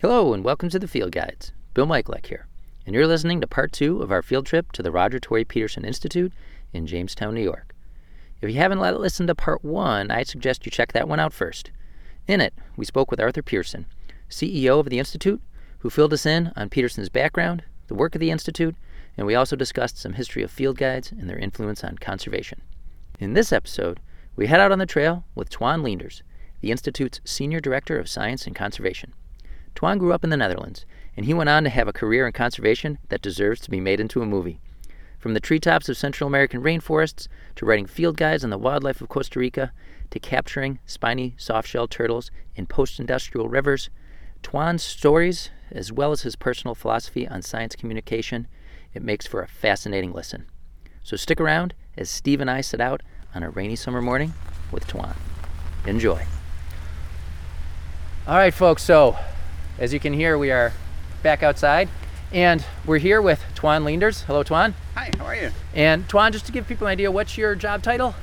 Hello, and welcome to the Field Guides. Bill Michaelek here, and you're listening to part two of our field trip to the Roger Tory Peterson Institute in Jamestown, New York. If you haven't listened to part one, I suggest you check that one out first. In it, we spoke with Arthur Pearson, CEO of the Institute, who filled us in on Peterson's background, the work of the Institute, and we also discussed some history of field guides and their influence on conservation. In this episode, we head out on the trail with Twan Leenders, the Institute's Senior Director of Science and Conservation. Twan grew up in the Netherlands, and he went on to have a career in conservation that deserves to be made into a movie. From the treetops of Central American rainforests to writing field guides on the wildlife of Costa Rica to capturing spiny soft-shelled turtles in post-industrial rivers, Twan's stories, as well as his personal philosophy on science communication, it makes for a fascinating listen. So stick around as Steve and I set out on a rainy summer morning with Twan. Enjoy. All right, folks, so as you can hear, we are back outside and we're here with Twan Leenders. Hello, Twan. Hi, how are you? And Twan, just to give people an idea, what's your job title?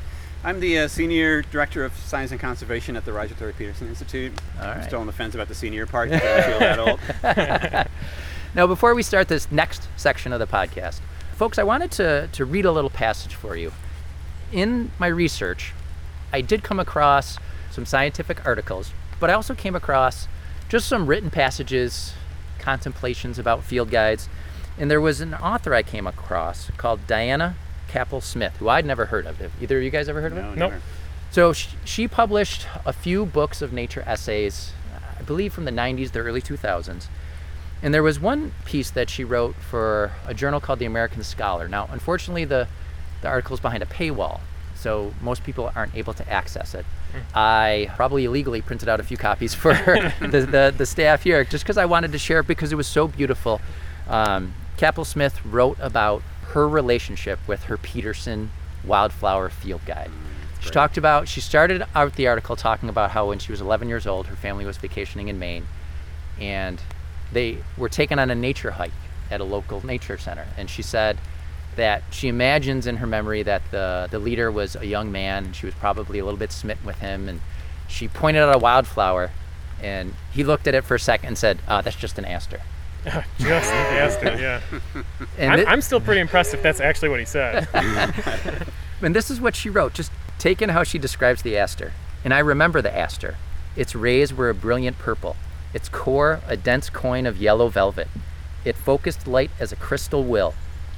I'm the uh, Senior Director of Science and Conservation at the Roger Tory Peterson Institute. All I'm still on the fence about the senior part I feel that old. Now, before we start this next section of the podcast, folks, I wanted to, to read a little passage for you. In my research, I did come across some scientific articles, but I also came across just some written passages, contemplations about field guides. And there was an author I came across called Diana Kappel-Smith, who I'd never heard of. Have either of you guys ever heard of her? No, Nope. So sh- she published a few books of nature essays, I believe from the 90s, the early 2000s. And there was one piece that she wrote for a journal called The American Scholar. Now, unfortunately, the, the article is behind a paywall, so most people aren't able to access it. I probably illegally printed out a few copies for the, the, the staff here just because I wanted to share it because it was so beautiful. Um, Kappel-Smith wrote about her relationship with her Peterson wildflower field guide. She talked about, she started out the article talking about how when she was 11 years old, her family was vacationing in Maine and they were taken on a nature hike at a local nature center. And she said that she imagines in her memory that the, the leader was a young man and she was probably a little bit smitten with him. And she pointed out a wildflower and he looked at it for a second and said, uh, That's just an aster. Just asked it, yeah. And, I'm, I'm still pretty impressed if that's actually what he said. and this is what she wrote, just taking how she describes the aster. And I remember the aster. Its rays were a brilliant purple, its core a dense coin of yellow velvet. It focused light as a crystal will.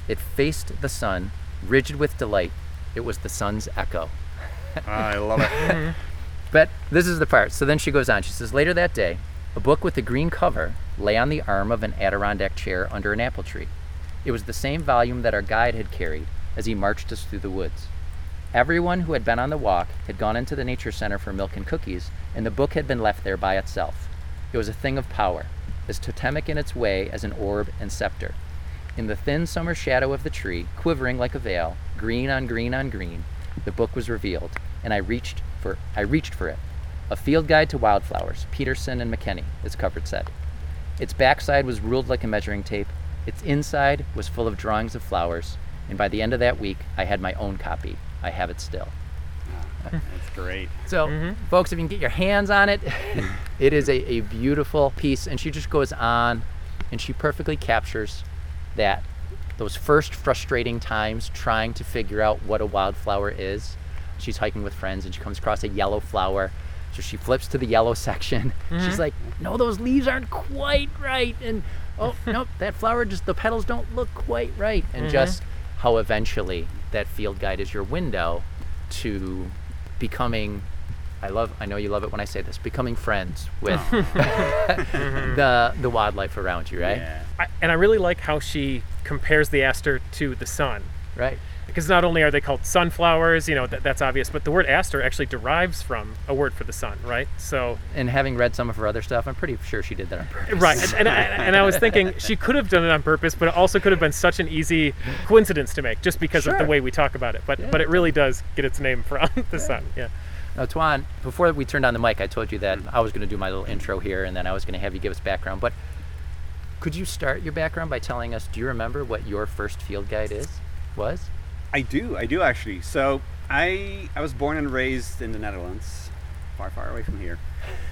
It faced the sun, rigid with delight. It was the sun's echo. I love it. Mm-hmm. But this is the part. So then she goes on. She says, Later that day, a book with a green cover lay on the arm of an Adirondack chair under an apple tree. It was the same volume that our guide had carried as he marched us through the woods. Everyone who had been on the walk had gone into the nature center for milk and cookies, and the book had been left there by itself. It was a thing of power, as totemic in its way as an orb and scepter. In the thin summer shadow of the tree, quivering like a veil, green on green on green, the book was revealed, and I reached for I reached for it. A field guide to wildflowers, Peterson and McKenny, its cover said. Its backside was ruled like a measuring tape. Its inside was full of drawings of flowers, and by the end of that week, I had my own copy. I have it still. Ah, that's great. So, mm-hmm. folks, if you can get your hands on it, it is a, a beautiful piece. And she just goes on and she perfectly captures that those first frustrating times trying to figure out what a wildflower is. She's hiking with friends and she comes across a yellow flower. So she flips to the yellow section. She's mm-hmm. like, No, those leaves aren't quite right. And oh, nope, that flower just, the petals don't look quite right. And mm-hmm. just how eventually that field guide is your window to becoming I love I know you love it when I say this, becoming friends with the the wildlife around you, right? Yeah. I, and I really like how she compares the aster to the sun. Right. Because not only are they called sunflowers, you know, that, that's obvious, but the word aster actually derives from a word for the sun, right? So, And having read some of her other stuff, I'm pretty sure she did that on purpose. right. And, and, I, and I was thinking she could have done it on purpose, but it also could have been such an easy coincidence to make just because of the way we talk about it. But, Yeah. but it really does get its name from the sun. Yeah. Now, Twan, before we turned on the mic, I told you that I was going to do my little intro here, and then I was going to have you give us background. But could you start your background by telling us? Do you remember what your first field guide is? Was? I do. I do actually. So I I was born and raised in the Netherlands, far, far away from here.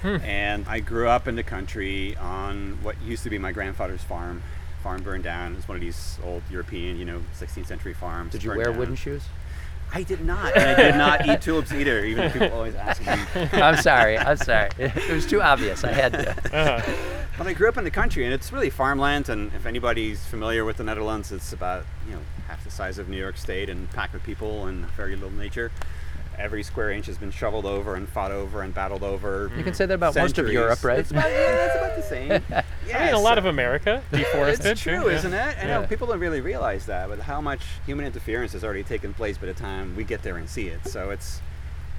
Hmm. and I grew up in the country on what used to be my grandfather's farm. Farm burned down. It was one of these old European, you know, 16th century farms. Did you wear down. wooden shoes? I did not. And I did not eat tulips either, even if people always ask me. I'm sorry. I'm sorry. It was too obvious. I had to. Uh-huh. But I grew up in the country, and it's really farmland. And if anybody's familiar with the Netherlands, it's about you know half the size of New York State, and packed with people and very little nature. Every square inch has been shoveled over and fought over and battled over. You can say that about most of. Europe, right? It's about, yeah, it's about the same. I mean, a lot of America deforested. It's true, yeah. isn't it? I know Yeah. people don't really realize that, but how much human interference has already taken place by the time we get there and see it. So it's,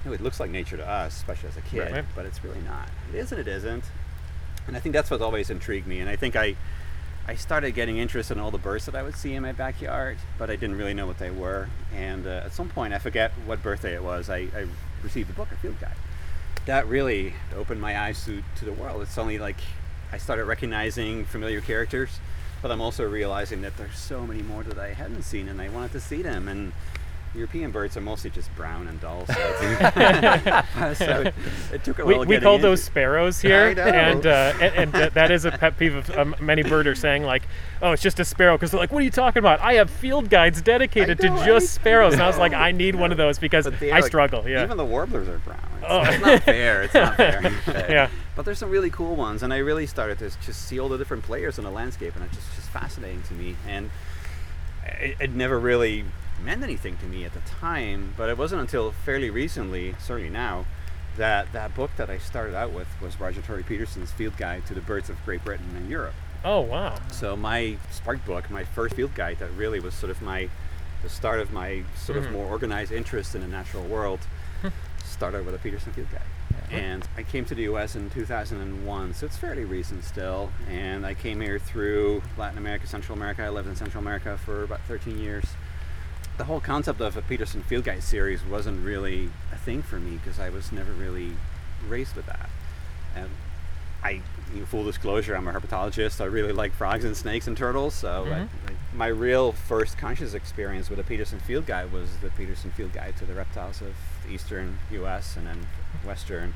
you know, it looks like nature to us, especially as a kid, Right. but it's really not. It is and it isn't. And I think that's what's always intrigued me. And I think I, I started getting interested in all the birds that I would see in my backyard, but I didn't really know what they were. And uh, at some point, I forget what birthday it was, I, I received a book, a field guide. That really opened my eyes to, to the world. It's only like I started recognizing familiar characters, but I'm also realizing that there's so many more that I hadn't seen, and I wanted to see them. And European birds are mostly just brown and dull, so, it's- so it, took a We, while. we call those sparrows here, and uh, and, and th- that is a pet peeve of um, many birders saying like, "Oh, it's just a sparrow," because they're like, "What are you talking about? I have field guides dedicated to just sparrows," and I was like, "I need one of those because I like- struggle." Yeah, Even the warblers are brown. It's, Oh. it's not fair. It's not fair. yeah. But there's some really cool ones, and I really started to just see all the different players in the landscape, and it's just, just fascinating to me. And it, it never really meant anything to me at the time, but it wasn't until fairly recently, certainly now, that that book that I started out with was Roger Tory Peterson's Field Guide to the Birds of Great Britain and Europe. Oh wow. So my spark book, my first field guide, that really was sort of my the start of my sort Mhm. of more organized interest in the natural world. started with a Peterson field guide. And I came to the U.S. in 2001, so it's fairly recent still. And I came here through Latin America, Central America. I lived in Central America for about 13 years. The whole concept of a Peterson field guide series wasn't really a thing for me because I was never really raised with that. And I, you know, full disclosure, I'm a herpetologist. I really like frogs and snakes and turtles. So I- Mhm. I- my real first conscious experience with a Peterson Field Guide was the Peterson Field Guide to the reptiles of the eastern U.S. and then western.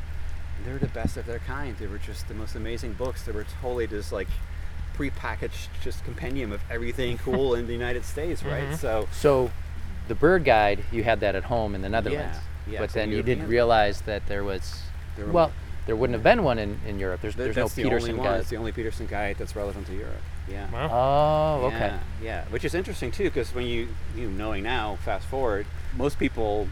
And they were the best of their kind. They were just the most amazing books. They were totally this like prepackaged just compendium of everything cool in the United States, right? Mhm. So So, the bird guide, you had that at home in the Netherlands. yeah, but then you didn't realize that there was. There were- well, there wouldn't have been one in, in Europe. There's, Th- there's no the Peterson guide. It's the only Peterson guide that's relevant to Europe. Yeah. Wow. Oh, okay. Yeah, yeah, which is interesting too, because when you you knowing now, fast forward, most people,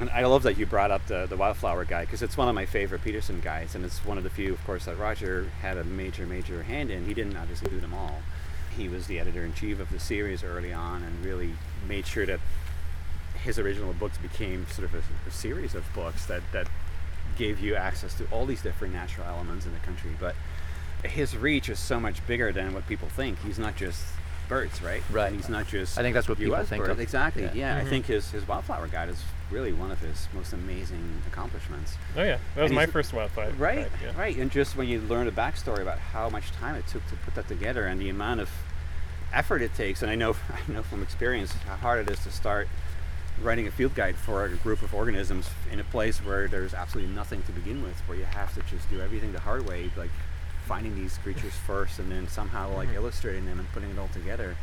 and I love that you brought up the the wildflower guide because it's one of my favorite Peterson guides, and it's one of the few, of course, that Roger had a major major hand in. He didn't obviously do them all. He was the editor in chief of the series early on, and really made sure that his original books became sort of a, a series of books that that gave you access to all these different natural elements in the country, but his reach is so much bigger than what people think. He's not just birds, right? Right. He's not just. I think that's what people US think birds. of. Exactly. Yeah. Yeah, Mhm. I think his his wildflower guide is really one of his most amazing accomplishments. Oh yeah, that was And my first wildflower. Right. guide, yeah. Right. And just when you learn the backstory about how much time it took to put that together and the amount of effort it takes, and I know I know from experience how hard it is to start writing a field guide for a group of organisms in a place where there's absolutely nothing to begin with, where you have to just do everything the hard way, like finding these creatures first and then somehow like Mhm. illustrating them and putting it all together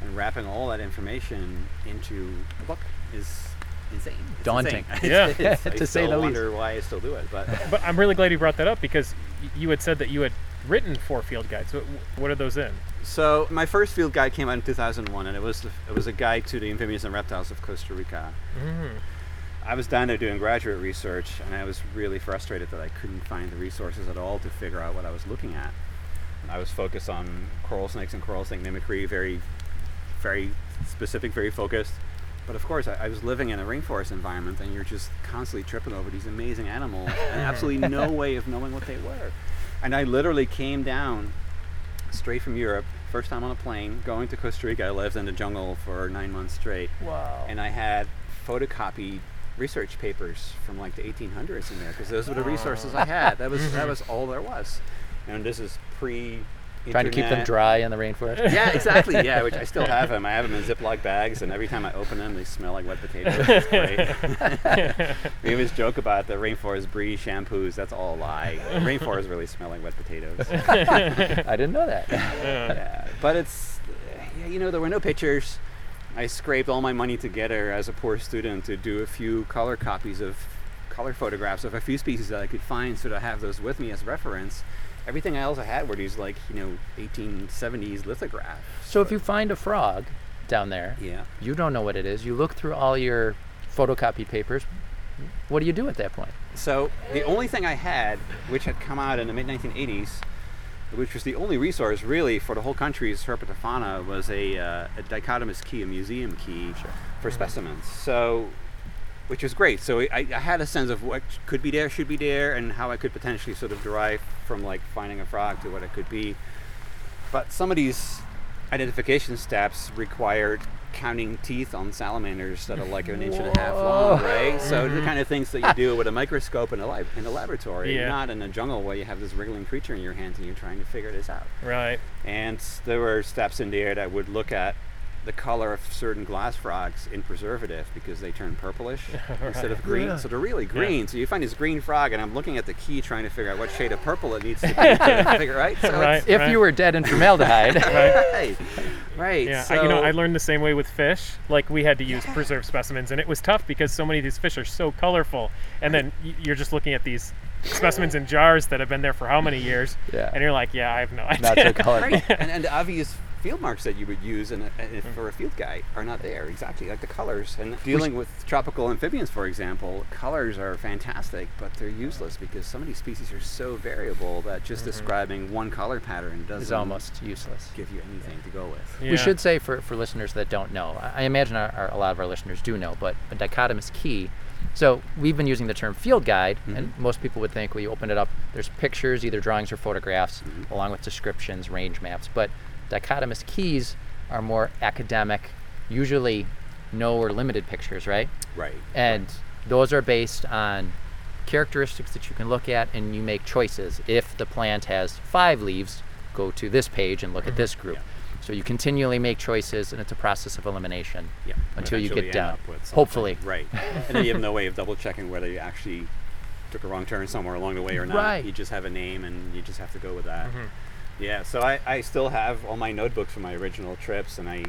and wrapping all that information into a book is insane. It's Daunting. insane. Yeah. It's- I To say still the least. wonder why I still do it, but But I'm really glad you brought that up because y- you had said that you had written four field guides. What, what are those in? So my first field guide came out in 2001, and it was it was a guide to the amphibians and reptiles of Costa Rica. Mm. I was down there doing graduate research, and I was really frustrated that I couldn't find the resources at all to figure out what I was looking at. I was focused on coral snakes and coral snake mimicry, very, very specific, very focused. But of course, I, I was living in a rainforest environment, and you're just constantly tripping over these amazing animals, and absolutely no way of knowing what they were. And I literally came down straight from Europe, first time on a plane, going to Costa Rica. I lived in the jungle for nine months straight Wow. and I had photocopied research papers from like the 1800s in there because those were the resources I had. That was that was all there was. And this is pre Trying to keep them dry in the rainforest. Yeah, exactly. Yeah, which I still have them. I have them in Ziploc bags, and every time I open them, they smell like wet potatoes. It's great. we always joke about the Rainforest brie shampoos. That's all a lie. Rainforest really smell like wet potatoes. I didn't know that. yeah, but it's yeah, you know, there were no pictures. I scraped all my money together as a poor student to do a few color copies of color photographs of a few species that I could find, so to have those with me as reference. Everything else I had were these like you know 1870s lithographs. So if you find a frog down there, Yeah. you don't know what it is. You look through all your photocopied papers. What do you do at that point? So the only thing I had, which had come out in the mid 1980s, which was the only resource really for the whole country's herpetofauna, was a, uh, a dichotomous key, a museum key for specimens. So, which was great. So I, I had a sense of what could be there, should be there, and how I could potentially sort of derive from like finding a frog to what it could be. But some of these identification steps required counting teeth on salamanders that are like an inch and a half long, right? So the mm-hmm. kind of things that you do with a microscope in a, lab, in a laboratory, Yeah. not in a jungle where you have this wriggling creature in your hands and you're trying to figure this out. right. And there were steps in there that would look at the color of certain glass frogs in preservative because they turn purplish instead of green. Yeah. So they're really green. So you find this green frog, and I'm looking at the key trying to figure out what shade of purple it needs to be to figure right. So Right. it's- If you were dead in formaldehyde, right, right. Yeah, so, I, you know, I learned the same way with fish. Like we had to use preserved specimens, and it was tough because so many of these fish are so colorful, and then you're just looking at these specimens in jars that have been there for how many years, Yeah. and you're like, yeah, I have no idea. not so colorful. Right. and, and the obvious field marks that you would use in a, in- for a field guide are not there exactly like the colors and dealing with tropical amphibians for example colors are fantastic but they're useless because some of these species are so variable that just mm-hmm. describing one color pattern doesn't is almost useless. give you anything to go with Yeah. We should say for, for listeners that don't know, I I imagine our, our, a lot of our listeners do know, but a dichotomous key. So we've been using the term field guide, and mm-hmm. most people would think when you open it up, there's pictures, either drawings or photographs, mm-hmm. along with descriptions, range maps. But dichotomous keys are more academic, usually no or limited pictures, right? right And those are based on characteristics that you can look at and you make choices. If the plant has five leaves, go to this page and look at this group. So you continually make choices and it's a process of elimination yeah until you get end down. up with something. Hopefully. right and then you have no way of double checking whether you actually took a wrong turn somewhere along the way or not Right. you just have a name and you just have to go with that Mm-hmm. Yeah, so I, I still have all my notebooks from my original trips, and I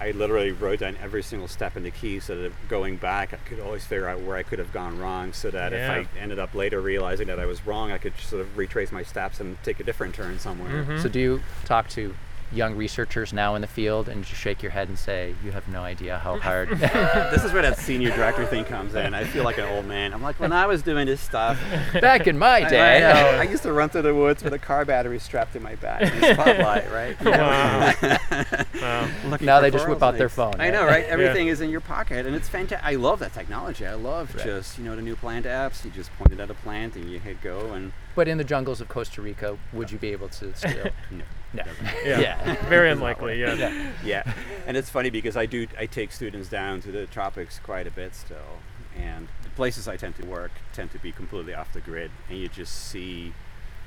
I literally wrote down every single step in the key so that going back, I could always figure out where I could have gone wrong, so that Yeah. if I ended up later realizing that I was wrong, I could sort of retrace my steps and take a different turn somewhere. Mm-hmm. So do you talk to young researchers now in the field and just shake your head and say, you have no idea how hard. this is where that senior director thing comes in. I feel like an old man. I'm like, when I was doing this stuff, Back in my I, day. I, I used to run through the woods with a car battery strapped to my back in the spotlight, right? You? Wow. wow. Now they just whip coral out their snakes. phone, I right? know, right? Everything is in your pocket, and it's fantastic. I love that technology. I love Right. just you know the new plant apps. You just point it at a plant and you hit go, and But in the jungles of Costa Rica, would you be able to still? no, No. Yeah. Very unlikely. Yeah. Yeah. yeah. And it's funny because I do I take students down to the tropics quite a bit still, and the places I tend to work tend to be completely off the grid, and you just see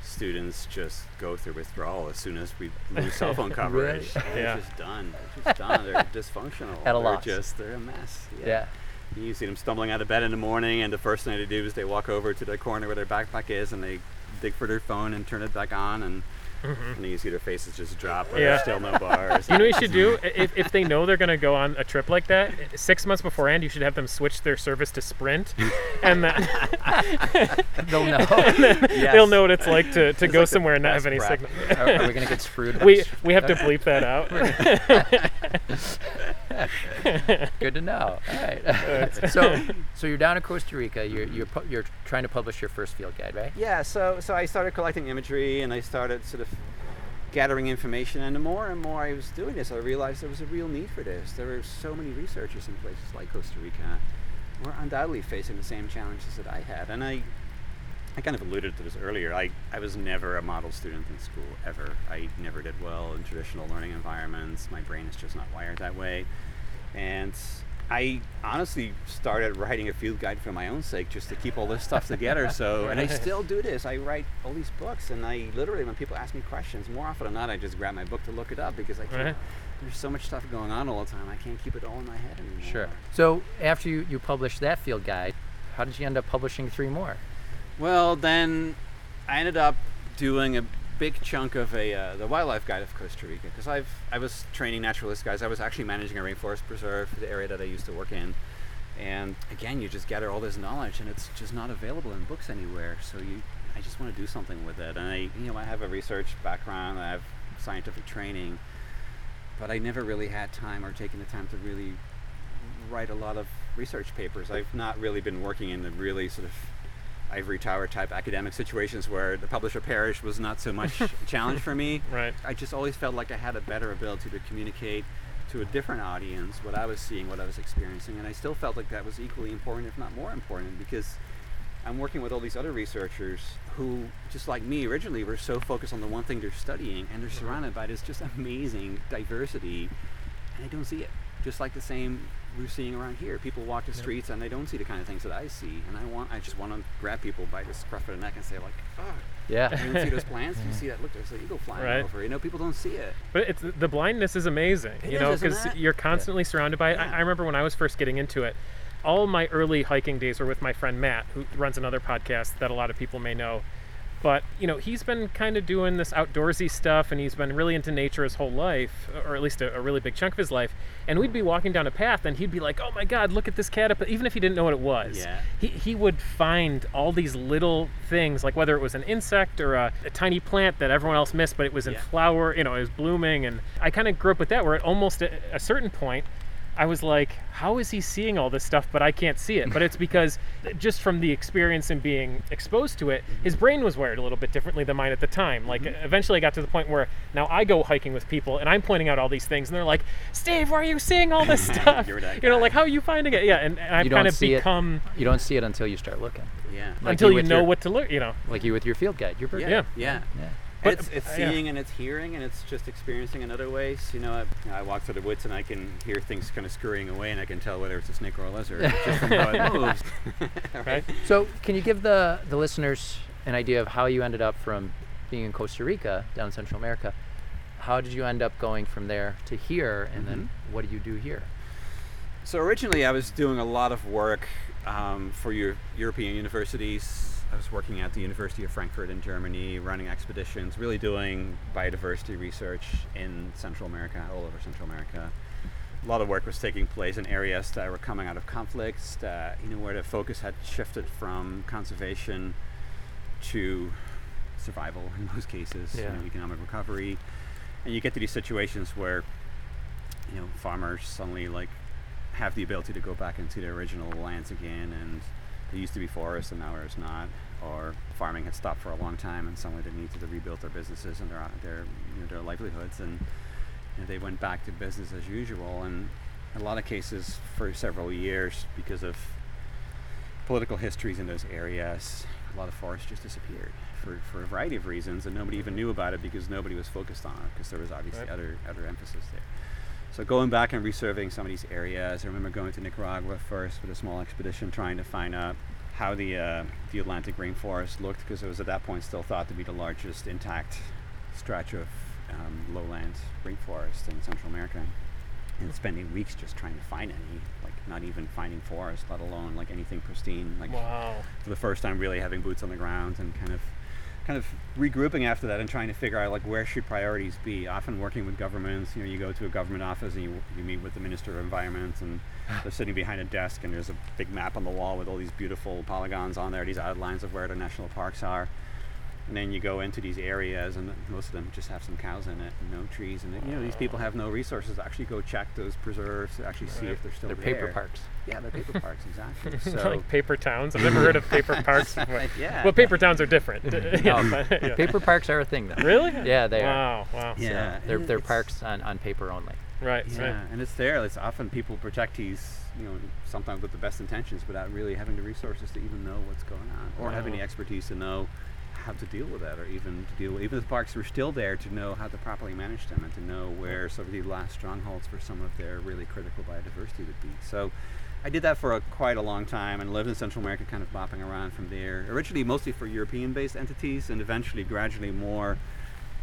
students just go through withdrawal as soon as we lose cell phone coverage. Really? And Yeah. It's just done. It's just done. They're dysfunctional. At a they're loss. just they're a mess. Yeah. You see them stumbling out of bed in the morning, and the first thing they do is they walk over to the corner where their backpack is, and they dig for their phone and turn it back on, and, mm-hmm. and you see their faces just drop, but Yeah. there's still no bars. You know what you should do? If, if they know they're going to go on a trip like that, six months beforehand, you should have them switch their service to Sprint, and then They'll know. Yes. they'll know what it's like to, to It's go like somewhere and not have any practice. signal. are, are we going to get screwed? We we have to bleep that out. Good to know. All right. so, so you're down in Costa Rica. You're you're pu- you're trying to publish your first field guide, right? Yeah, so so I started collecting imagery, and I started sort of gathering information, and the more and more I was doing this, I realized there was a real need for this. There were so many researchers in places like Costa Rica who were undoubtedly facing the same challenges that I had, and I. I kind of alluded to this earlier. I, I was never a model student in school, ever. I never did well in traditional learning environments. My brain is just not wired that way. And I honestly started writing a field guide for my own sake, just to keep all this stuff together. So, and I still do this. I write all these books, and I literally, when people ask me questions, more often than not, I just grab my book to look it up because I can't. Right. There's so much stuff going on all the time. I can't keep it all in my head anymore. Sure. So after you, you published that field guide, how did you end up publishing three more? Well, then I ended up doing a big chunk of a uh, the wildlife guide of Costa Rica because I've I was training naturalist guys. I was actually managing a rainforest preserve, the area that I used to work in. And again, you just gather all this knowledge, and it's just not available in books anywhere. So you, I just want to do something with it. And I, you know, I have a research background, I have scientific training, but I never really had time or taken the time to really write a lot of research papers. I've not really been working in the really sort of ivory tower type academic situations where the publisher parish was not so much a challenge for me. Right. I just always felt like I had a better ability to communicate to a different audience what I was seeing, what I was experiencing, and I still felt like that was equally important, if not more important, because I'm working with all these other researchers who, just like me originally, were so focused on the one thing they're studying, and they're mm-hmm. surrounded by this just amazing diversity, and I don't see it. Just like the same we're seeing around here. People walk the streets and they don't see the kind of things that I see, and I want, I just want to grab people by the scruff of the neck and say like, oh, Yeah. you don't see those plants? You see that? Look, there's an eagle flying Right. over. You know, people don't see it. But it's the blindness is amazing, It you is, know, because you're constantly surrounded by it. I, I remember when I was first getting into it, all my early hiking days were with my friend Matt, who runs another podcast that a lot of people may know. But you know, he's been kind of doing this outdoorsy stuff, and he's been really into nature his whole life, or at least a, a really big chunk of his life. And we'd be walking down a path, and he'd be like, "Oh my God, look at this caterpillar!" Even if he didn't know what it was, Yeah. he, he would find all these little things, like whether it was an insect or a, a tiny plant that everyone else missed, but it was in Yeah. flower, you know, it was blooming. And I kind of grew up with that, where at almost a, a certain point, I was like, how is he seeing all this stuff, but I can't see it? But it's because just from the experience and being exposed to it, his brain was wired a little bit differently than mine at the time. Like, mm-hmm. eventually I got to the point where now I go hiking with people and I'm pointing out all these things, and they're like, Steve, why are you seeing all this stuff? You're that you know, like, how are you finding it? Yeah, and, and I've You don't kind of see it. become, You don't see it until you start looking. Yeah. Like until you you know your- what to look, you know. Like you with your field guide, your bird. Yeah. Yeah. Yeah. Yeah. But- it's it's uh, yeah. seeing and it's hearing and it's just experiencing in other ways. You know, I, you know, I walk through the woods and I can hear things kind of scurrying away and I can tell whether it's a snake or a lizard just from how it moves. Right? So, can you give the the listeners an idea of how you ended up from being in Costa Rica down in Central America? How did you end up going from there to here, and then Mm-hmm. what do you do here? So originally, I was doing a lot of work um, for Eu- European universities. I was working at the University of Frankfurt in Germany, running expeditions, really doing biodiversity research in Central America, all over Central America. A lot of work was taking place in areas that were coming out of conflicts, that you know where the focus had shifted from conservation to survival in most cases, you know, economic recovery, and you get to these situations where you know farmers suddenly like have the ability to go back into their original lands again and there used to be forests and now there's not. Or farming had stopped for a long time and suddenly they needed to rebuild their businesses and their uh, their you know, their livelihoods and you know, they went back to business as usual. And in a lot of cases for several years because of political histories in those areas a lot of forests just disappeared for, for a variety of reasons and nobody even knew about it because nobody was focused on it because there was obviously Right. other other emphasis there so going back and resurveying some of these areas, I remember going to Nicaragua first with a small expedition, trying to find out how the uh, the Atlantic rainforest looked, because it was at that point still thought to be the largest intact stretch of um, lowland rainforest in Central America. And spending weeks just trying to find any, like not even finding forest, let alone like anything pristine. Like Wow. for the first time really having boots on the ground and kind of kind of regrouping after that and trying to figure out like where should priorities be? Often working with governments you know you go to a government office and you, you meet with the minister of environment and ah. they're sitting behind a desk and there's a big map on the wall with all these beautiful polygons on there these outlines of where the national parks are. And then you go into these areas and most of them just have some cows in it and no trees and you know these people have no resources to actually go check those preserves to actually see if they're still They're there. paper parks. Yeah they're paper parks exactly so like paper towns. I've never heard of paper parks before. yeah Well, paper towns are different. yeah, Um, but- yeah. Paper parks are a thing, though. Really? Yeah, they are. wow, Wow. So Yeah, they're they're parks on, on paper only. Right. Yeah, Right. and it's there. It's often people project these, you know, sometimes with the best intentions, without really having the resources to even know what's going on, or having the Wow. expertise to know how to deal with that, or even to deal with even if the parks were still there, to know how to properly manage them and to know where some of the last strongholds for some of their really critical biodiversity would be. So. I did that for a, quite a long time and lived in Central America, kind of bopping around from there. Originally, mostly for European-based entities, and eventually, gradually, more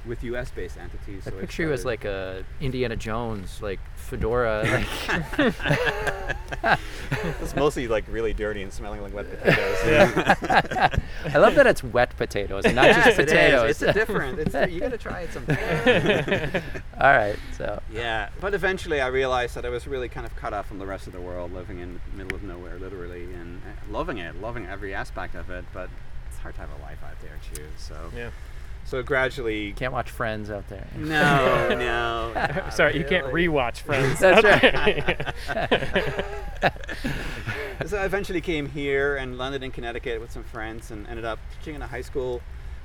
with U.S.-based entities. I So picture you as like a Indiana Jones, like fedora. Like, It's mostly like really dirty and smelling like wet potatoes. Yeah. I love that it's wet potatoes, not Yes, just it is. potatoes. It's a different. It's you got to try it sometime. All right, so yeah, but eventually I realized that I was really kind of cut off from the rest of the world, living in the middle of nowhere, literally, and uh, loving it, loving every aspect of it. But it's hard to have a life out there too. So, Yeah. So gradually. can't watch Friends out there. No, no. not Sorry, you can't really. rewatch Friends. That's right. so I eventually came here and landed in Connecticut with some friends and ended up teaching in a high school,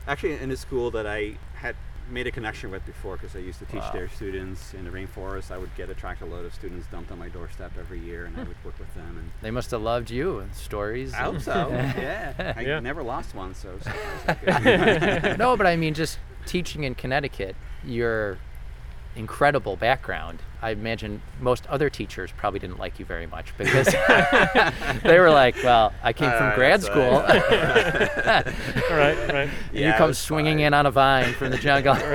actually in a school that I had made a connection with before because I used to teach Wow. their students in the rainforest. I would get a tractor load of students dumped on my doorstep every year and I would work with them and They must have loved you and stories. I hope so. Yeah. I Yeah. never lost one, so, so so good. no, but I mean, just teaching in Connecticut, your incredible background. I imagine most other teachers probably didn't like you very much because they were like, "Well, I came from Uh, grad school. right, right. and Yeah, you it come swinging fine. in on a vine from the jungle."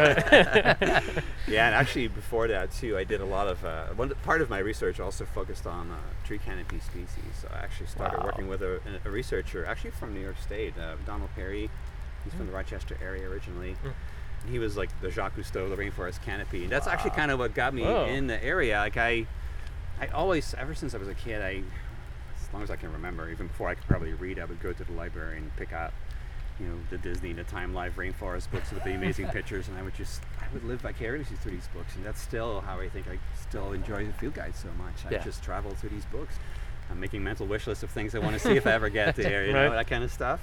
Yeah, and actually before that too, I did a lot of uh, one part of my research also focused on uh, tree canopy species. So I actually started Wow. working with a, a researcher, actually from New York State, uh, Donald Perry. He's from the Rochester area originally. He was like the Jacques Cousteau of the rainforest canopy, and that's actually kind of what got me Whoa. in the area. Like I, I always, ever since I was a kid, I, as long as I can remember, even before I could probably read, I would go to the library and pick up, you know, the Disney, the Time Life rainforest books with the amazing pictures, and I would just, I would live vicariously through these books, and that's still how I think I still enjoy the field guide so much. I Yeah. just travel through these books. I'm making mental wish lists of things I want to see if I ever get there, you Right. know, that kind of stuff.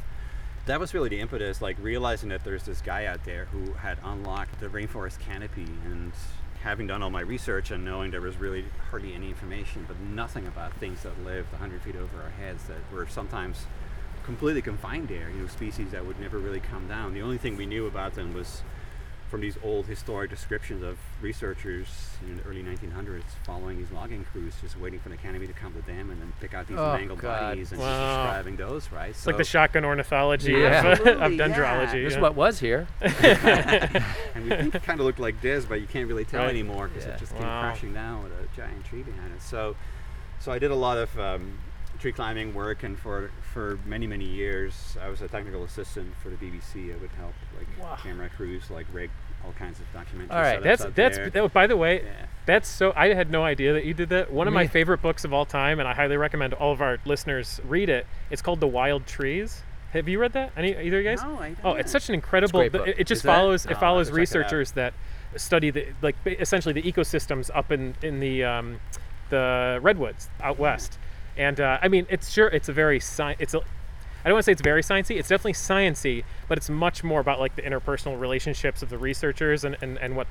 That was really the impetus, like realizing that there's this guy out there who had unlocked the rainforest canopy, and having done all my research and knowing there was really hardly any information, but nothing about things that lived 100 feet over our heads that were sometimes completely confined there, you know, species that would never really come down. The only thing we knew about them was from these old historic descriptions of researchers in the early 1900s following these logging crews, just waiting for the canopy to come to them and then pick out these Oh, mangled God. bodies and just Wow. describing those, right? It's like the shotgun ornithology Yeah. of, of Absolutely, yeah. dendrology. This is yeah. what was here. and we think it kind of looked like this, but you can't really tell Right. anymore because Yeah. it just came crashing down with a giant tree behind it. So, so I did a lot of um, tree climbing work, and for for many many years, I was a technical assistant for the BBC. I would help like Wow. camera crews, like rig all kinds of documentaries. All right, That's that's that, by the way, Yeah. that's so I had no idea that you did that. One of my Me- favorite books of all time, and I highly recommend all of our listeners read it. It's called The Wild Trees. Have you read that? Any either of you guys? No, I Oh, it's such an incredible. great book. It, it just Is follows. Oh, It I'll follows have to check it researchers that study the like essentially the ecosystems up in in the um, the redwoods out west. And uh, I mean, it's sure it's a very sci- it's a I don't want to say it's very sciencey. It's definitely sciency, but it's much more about like the interpersonal relationships of the researchers and, and, and what,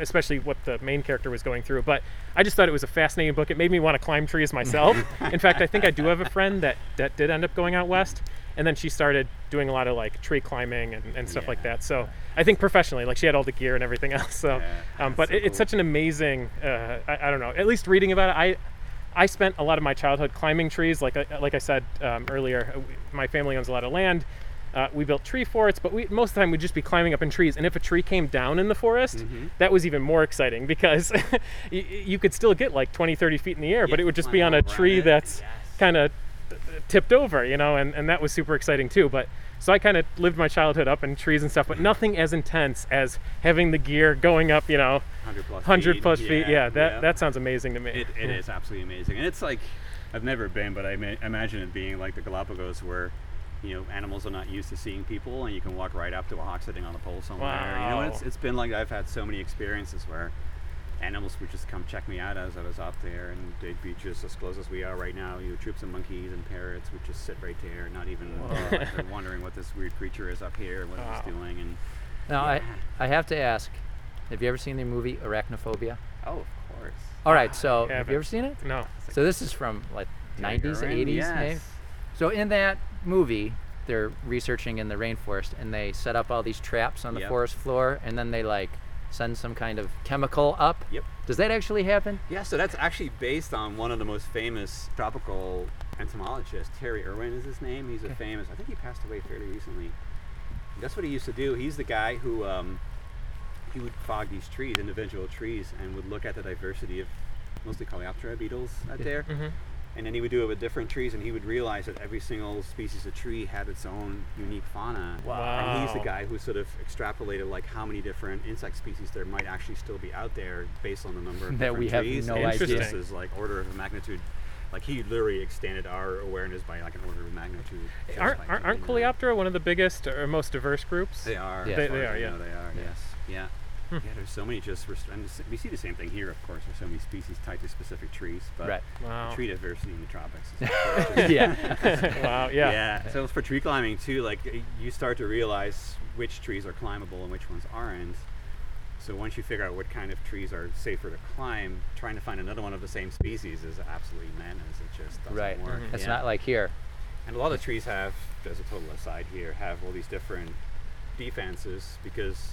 especially what the main character was going through. But I just thought it was a fascinating book. It made me want to climb trees myself. In fact, I think I do have a friend that that did end up going out west, and then she started doing a lot of like tree climbing and, and stuff like that. So I think professionally, like she had all the gear and everything else. So, Yeah, um, but so it, it's such an amazing. Uh, I, I don't know. At least reading about it, I I spent a lot of my childhood climbing trees. Like I, like I said um, earlier, uh, my family owns a lot of land. Uh, we built tree forts, but we most of the time we'd just be climbing up in trees. And if a tree came down in the forest, Mm-hmm. that was even more exciting because you, you could still get like 20, 30 feet in the air, but it would just be on a tree it. that's Yes. kind of tipped over, you know, and, and that was super exciting too. But so I kind of lived my childhood up in trees and stuff, but nothing as intense as having the gear going up, you know, 100 plus 100 feet. plus feet. Yeah, that, yeah. that sounds amazing to me. It, it is absolutely amazing, and it's like I've never been, but I ma- imagine it being like the Galapagos, where you know animals are not used to seeing people, and you can walk right up to a hawk sitting on a pole somewhere. Wow. You know, it's, it's been like I've had so many experiences where animals would just come check me out as I was up there, and they'd be just as close as we are right now. You know, troops of monkeys and parrots would just sit right there, not even uh, like wondering what this weird creature is up here and what Wow. it's doing. And Now, Yeah. I, I have to ask, have you ever seen the movie Arachnophobia? oh, of course. All right, so have haven't. you ever seen it? no. So this is from like 90s, Tiger, 80s, yes. maybe. So in that movie, they're researching in the rainforest and they set up all these traps on the Yep. forest floor and then they like send some kind of chemical up. Yep. Does that actually happen? Yeah, so that's actually based on one of the most famous tropical entomologists. Terry Erwin is his name. He's a famous. I think he passed away fairly recently. That's what he used to do. He's the guy who um, he would fog these trees, individual trees, and would look at the diversity of mostly Coleoptera beetles out there. Mhm. And then he would do it with different trees, and he would realize that every single species of tree had its own unique fauna. Wow. And he's the guy who sort of extrapolated like how many different insect species there might actually still be out there based on the number of That different we have trees. no and it's idea. just as like order of magnitude. Like he literally extended our awareness by like an order of magnitude. Aren't, aren't, aren't. Uh, Coleoptera one of the biggest or most diverse groups? They are. Yeah. They- they are, yeah. know, They are. Yeah. Yes. Yeah. Hmm. Yeah. There's so many just. Rest- and we see the same thing here, of course. There's so many species tied to specific trees, but Right. Wow. the tree diversity in the tropics. Is of yeah. wow. Yeah. Yeah. So for tree climbing too, like you start to realize which trees are climbable and which ones aren't. So once you figure out what kind of trees are safer to climb, trying to find another one of the same species is absolutely madness. It just doesn't right. work. Mhm. It's Yeah. not like here. And a lot of trees have, there's a total aside here, have all these different defenses because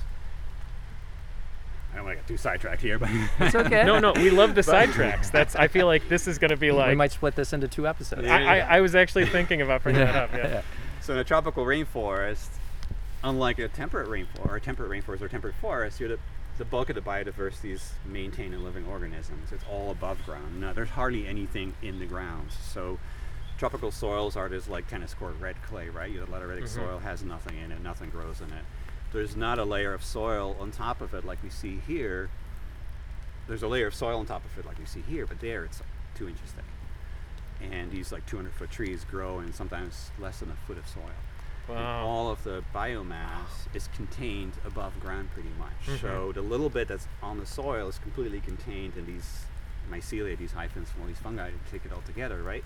I don't want to get too sidetracked here, but It's okay. No, no, we love the sidetracks. That's. I feel like this is going to be like we might split this into two episodes. Yeah. I, I, I was actually thinking about bringing that up. Yeah. So in a tropical rainforest, unlike a temperate rainforest or temperate rainforest or temperate forest, you're the, the bulk of the biodiversity is maintained in living organisms. It's all above ground. Now there's hardly anything in the ground. So tropical soils are just like tennis court red clay, right? You have lateritic Mhm. soil has nothing in it, nothing grows in it. There's not a layer of soil on top of it like we see here. There's a layer of soil on top of it like we see here, but there it's like two inches thick and these like 200 foot trees grow in sometimes less than a foot of soil. And Wow. all of the biomass is contained above ground pretty much. Mhm. So the little bit that's on the soil is completely contained in these mycelia, these hyphens from all these fungi to take it all together, right?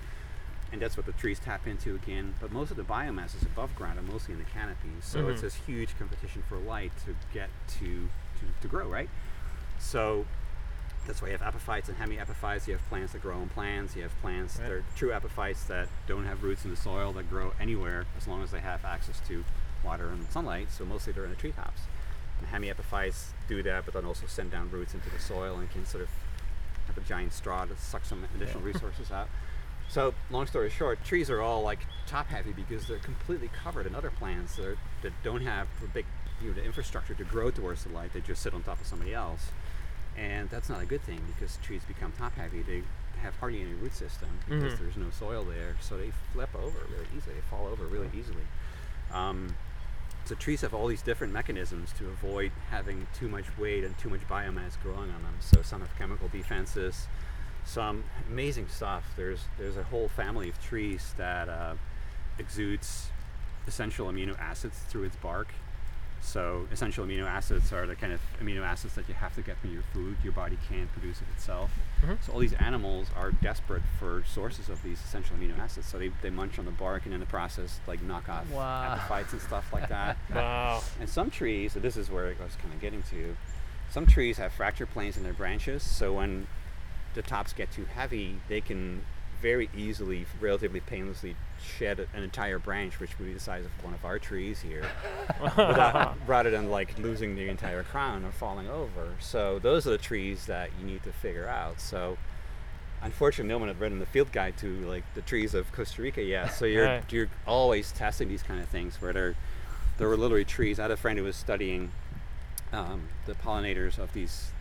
And that's what the trees tap into again. But most of the biomass is above ground and mostly in the canopy. So it's Mhm. this huge competition for light to get to, to, to grow, right? So that's why you have epiphytes and hemiepiphytes. You have plants that grow on plants. You have plants Right. that are true epiphytes that don't have roots in the soil that grow anywhere as long as they have access to water and sunlight. So mostly they're in the treetops. And hemiepiphytes do that, but then also send down roots into the soil and can sort of have a giant straw to suck some additional resources out. So, long story short, trees are all like top heavy because they're completely covered in other plants that, are, that don't have the big you know, the infrastructure to grow towards the light. They just sit on top of somebody else. And that's not a good thing because trees become top heavy. They have hardly any root system because Mhm. there's no soil there. So they flip over really easily. They fall over really easily. Um, so trees have all these different mechanisms to avoid having too much weight and too much biomass growing on them. So some have chemical defenses, some amazing stuff. There's there's a whole family of trees that uh, exudes essential amino acids through its bark. So essential amino acids are the kind of amino acids that you have to get from your food. Your body can't produce it itself. Mhm. So all these animals are desperate for sources of these essential amino acids. So they, they munch on the bark and in the process like knock off Wow. epiphytes and stuff like that. Wow. And some trees, and this is where I was kind of getting to, some trees have fracture planes in their branches, so when the tops get too heavy, they can very easily, relatively painlessly shed an entire branch, which would be the size of one of our trees here, without, rather than like losing the entire crown or falling over. So those are the trees that you need to figure out. So unfortunately, no one had written the field guide to like the trees of Costa Rica yet. So you're Right. you're always testing these kind of things where there there were literally trees. I had a friend who was studying um, the pollinators of these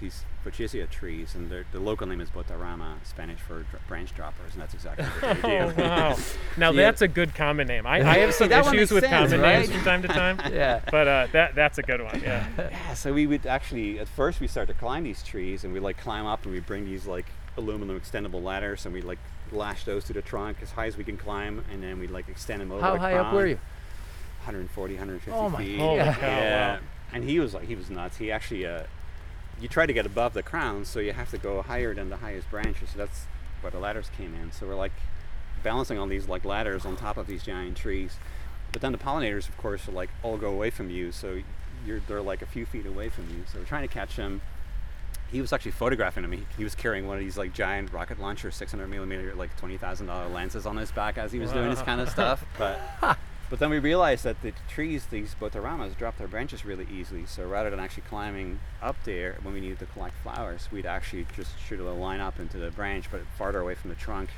these Vochysia trees, and the local name is Botarama, Spanish for dr- branch droppers, and that's exactly what they Oh, do. wow. Now Yeah. that's a good common name. I, I have some issues with sense, common right? names from time to time. Yeah. But uh, that that's a good one. Yeah. yeah, so we would actually at first we started to climb these trees, and we like climb up, and we bring these like aluminum extendable ladders, and we like lash those to the trunk as high as we can climb, and then we like extend them over. How the high up were you? 140, 150 Oh my feet. Holy Yeah. cow, yeah. wow. And he was like, he was nuts. He actually, uh, you try to get above the crown, so you have to go higher than the highest branches. So that's where the ladders came in. So we're like balancing on these like ladders on top of these giant trees. But then the pollinators, of course, are like all go away from you. So you're they're like a few feet away from you. So we're trying to catch them. He was actually photographing them. He, he was carrying one of these like giant rocket launcher, 600 millimeter, like twenty thousand dollar lenses on his back as he was doing this kind of stuff. But But then we realized that the trees, these botaramas, drop their branches really easily. So rather than actually climbing up there when we needed to collect flowers, we'd actually just shoot a little line up into the branch, but farther away from the trunk.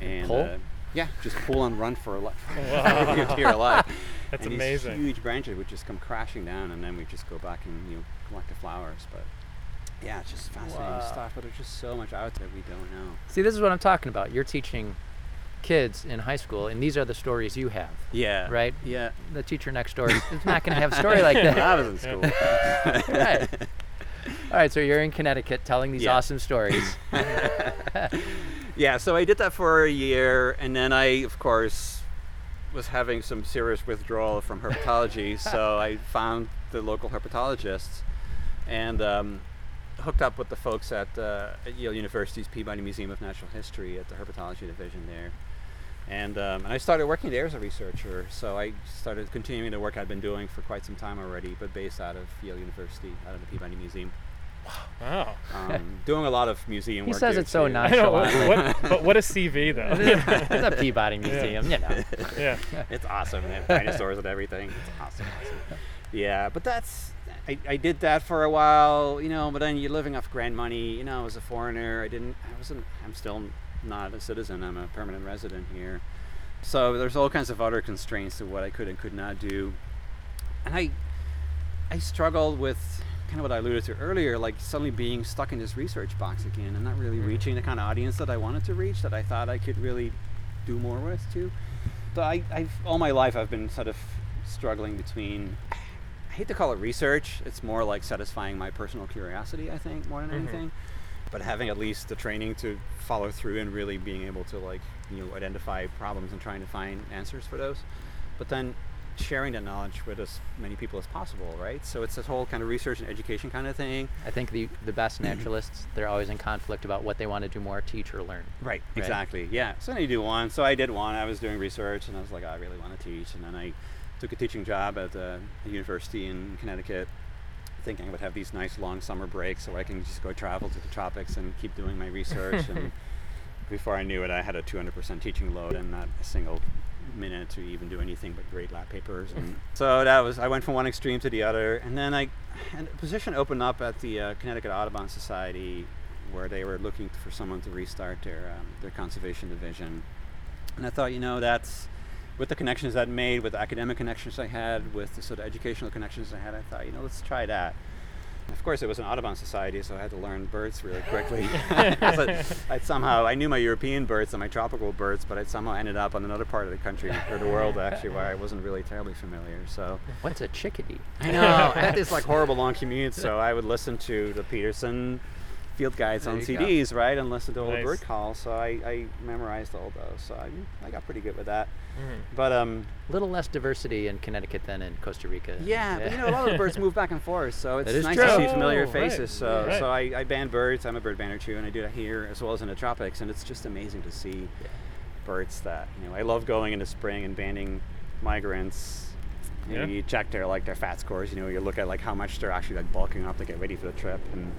And Pull? Uh, yeah, just pull and run for a li- Wow. your dear life. That's and amazing. These huge branches would just come crashing down, and then we'd just go back and you know collect the flowers. But yeah, it's just fascinating Wow. stuff. But there's just so much out there we don't know. See, this is what I'm talking about. You're teaching kids in high school, and these are the stories you have. Yeah. Right? Yeah. The teacher next door is not going to have a story like that. I was in school. right. All right, so you're in Connecticut telling these Yeah. awesome stories. yeah, so I did that for a year, and then I, of course, was having some serious withdrawal from herpetology. so I found the local herpetologists and um, hooked up with the folks at, uh, at Yale University's Peabody Museum of Natural History at the herpetology division there. And, um, and I started working there as a researcher. So I started continuing the work I'd been doing for quite some time already, but based out of Yale University, out of the Peabody Museum. Wow. Um, doing a lot of museum He work. says it's it so too. nice. Nonchalant. what, but what a CV though. it's a Peabody Museum, you know. yeah. it's awesome. They have dinosaurs and everything. It's awesome. awesome. Yeah, but that's I, I did that for a while, you know. But then you're living off grant money. You know, as a foreigner, I didn't. I wasn't. I'm still not a citizen. I'm a permanent resident here. So there's all kinds of other constraints to what I could and could not do, and I I struggled with kind of what I alluded to earlier, like suddenly being stuck in this research box again and not really Mhm. reaching the kind of audience that I wanted to reach, that I thought I could really do more with too. So I, I've all my life I've been sort of struggling between. I hate to call it research. It's more like satisfying my personal curiosity, I think, more than Mhm. anything. But having at least the training to follow through and really being able to like you know identify problems and trying to find answers for those. But then sharing that knowledge with as many people as possible, right? So it's this whole kind of research and education kind of thing. I think the, the best naturalists, they're always in conflict about what they want to do more, teach or learn. Right, Right. exactly. Yeah. So then you do one. So I did one. I was doing research, and I was like, I really want to teach. And then I took a teaching job at uh, a university in Connecticut, thinking I would have these nice long summer breaks, so I can just go travel to the tropics and keep doing my research. and before I knew it, I had a 200% teaching load and not a single minute to even do anything but grade lab papers. And so that was I went from one extreme to the other, and then I and a position opened up at the uh, Connecticut Audubon Society, where they were looking for someone to restart their um, their conservation division. And I thought, you know, that's with the connections I'd made, with the academic connections I had, with the sort of educational connections I had, I thought, you know, let's try that. And of course, it was an Audubon Society, so I had to learn birds really quickly. but I somehow I knew my European birds and my tropical birds, but I somehow ended up on another part of the country or the world actually where I wasn't really terribly familiar. So What's a chickadee? I know I had this like horrible long commute, so I would listen to the Peterson field guides There on you go. CDs, right, and listen to all the bird calls. So I, I memorized all those. So I, I got pretty good with that. Mhm. But um, A little less diversity in Connecticut than in Costa Rica. yeah, but you know, a lot of the birds move back and forth, so it's nice true. to see familiar Oh, right, faces. So, right. so I, I band birds. I'm a bird bander too, and I do that here as well as in the tropics, and it's just amazing to see Yeah. birds that you know. I love going into spring and banding migrants. You, know, Yeah. you check their like their fat scores. You know, you look at like how much they're actually like bulking up to get ready for the trip, and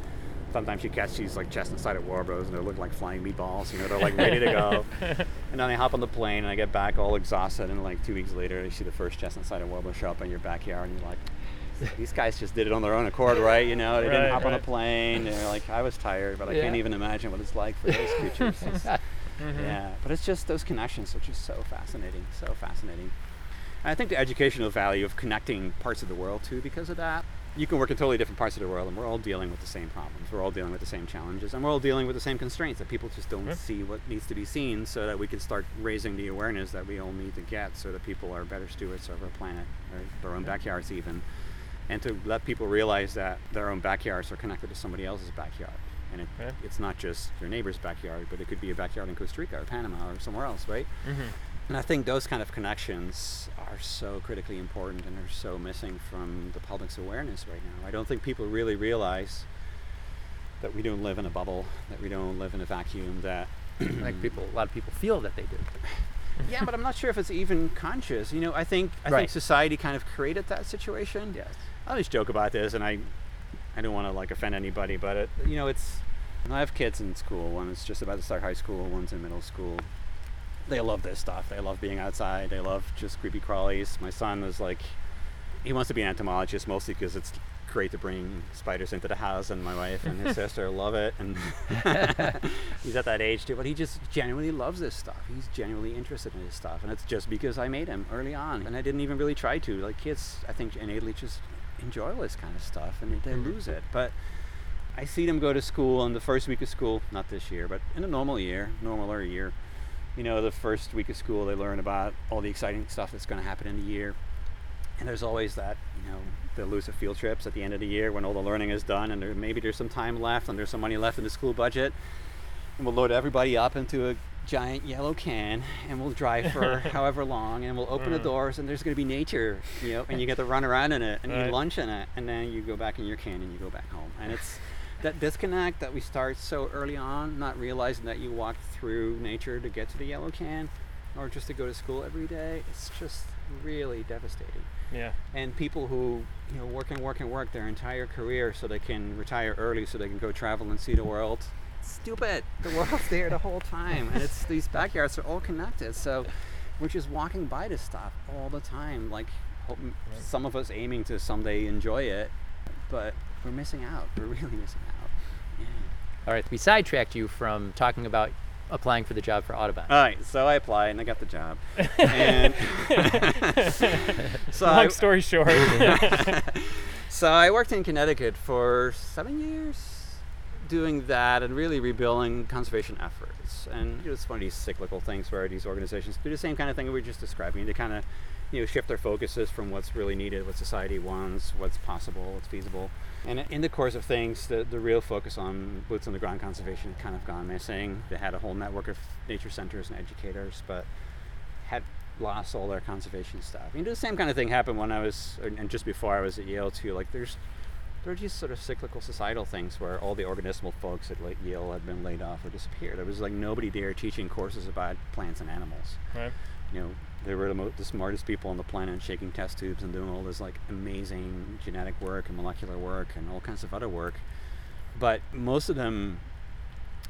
sometimes you catch these like chestnut-sided warblers, and they look like flying meatballs. You know, they're like ready to go. And then I hop on the plane and I get back all exhausted, and like two weeks later, you see the first chestnut-sided warbler show up in your backyard, and you're like, these guys just did it on their own accord, right? You know, they Right, didn't hop on a plane. They're like, I was tired, but I can't even imagine what it's like for those creatures. Mhm. yeah, but it's just those connections which is so fascinating, so fascinating. And I think the educational value of connecting parts of the world too, because of that. You can work in totally different parts of the world, and we're all dealing with the same problems. We're all dealing with the same challenges, and we're all dealing with the same constraints that people just don't Yeah. see what needs to be seen, so that we can start raising the awareness that we all need to get, so that people are better stewards of our planet, or their own backyards even, and to let people realize that their own backyards are connected to somebody else's backyard, and it, Yeah. it's not just your neighbor's backyard, but it could be a backyard in Costa Rica or Panama or somewhere else, right? Mhm. And I think those kind of connections are so critically important and are so missing from the public's awareness right now. I don't think people really realize that we don't live in a bubble, that we don't live in a vacuum, that like people, a lot of people feel that they do. yeah, but I'm not sure if it's even conscious. You know, I think I Right. think society kind of created that situation. Yes. I always joke about this, and I, I don't want to like offend anybody, but it, you know, it's. I have kids in school. One is just about to start high school. One's in middle school, they love this stuff. They love being outside. They love just creepy crawlies. My son is like, he wants to be an entomologist mostly because it's great to bring spiders into the house, and my wife and his sister love it. And he's at that age too, but he just genuinely loves this stuff. He's genuinely interested in this stuff, and it's just because I made him early on, and I didn't even really try to. Like kids, I think innately just enjoy all this kind of stuff, and they Mhm. lose it. But I see them go to school, and the first week of school, not this year, but in a normal year, normaler year, you know, the first week of school, they learn about all the exciting stuff that's going to happen in the year. And there's always that, you know, the elusive field trips at the end of the year when all the learning is done and there, maybe there's some time left and there's some money left in the school budget. And we'll load everybody up into a giant yellow can and we'll drive for however long and we'll open the Mhm. doors and there's going to be nature, you know, and you get to run around in it and Right. eat lunch in it. And then you go back in your can and you go back home. And it's that disconnect that we start so early on, not realizing that you walked through nature to get to the yellow can or just to go to school every day, it's just really devastating. Yeah. And people who, you know, work and work and work their entire career so they can retire early so they can go travel and see the world. Stupid. The world's there the whole time. And it's these backyards are all connected. So we're just walking by this stuff all the time. Like hope, some of us aiming to someday enjoy it, but we're missing out. We're really missing out. Yeah. All right, we sidetracked you from talking about applying for the job for Audubon. All right, so I applied and I got the job. And so Long I, story short. so I worked in Connecticut for seven years, doing that and really rebuilding conservation efforts. And you know, it's one of these cyclical things where these organizations do the same kind of thing we were just describing. They kind of, you know, shift their focuses from what's really needed, what society wants, what's possible, what's feasible. And in the course of things, the, the real focus on boots on the ground conservation had kind of gone missing. They had a whole network of nature centers and educators, but had lost all their conservation stuff. I mean, the same kind of thing happened when I was, and just before I was at Yale too. Like, there's there are just sort of cyclical societal things where all the organismal folks at Yale had been laid off or disappeared. There was like nobody there teaching courses about plants and animals. right. You know, they were the, mo- the smartest people on the planet, shaking test tubes and doing all this like amazing genetic work and molecular work and all kinds of other work. But most of them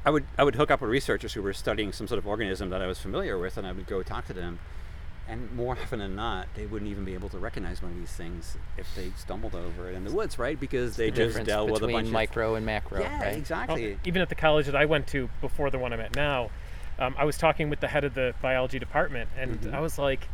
I would I would hook up with researchers who were studying some sort of organism that I was familiar with, and I would go talk to them. And more often than not, they wouldn't even be able to recognize one of these things if they stumbled over it in the woods, right? Because they the just dealt with a between bunch micro and macro, yeah, right? exactly. Oh, even at the college that I went to before the one I'm at now, um, I was talking with the head of the biology department, and Mhm. I was like,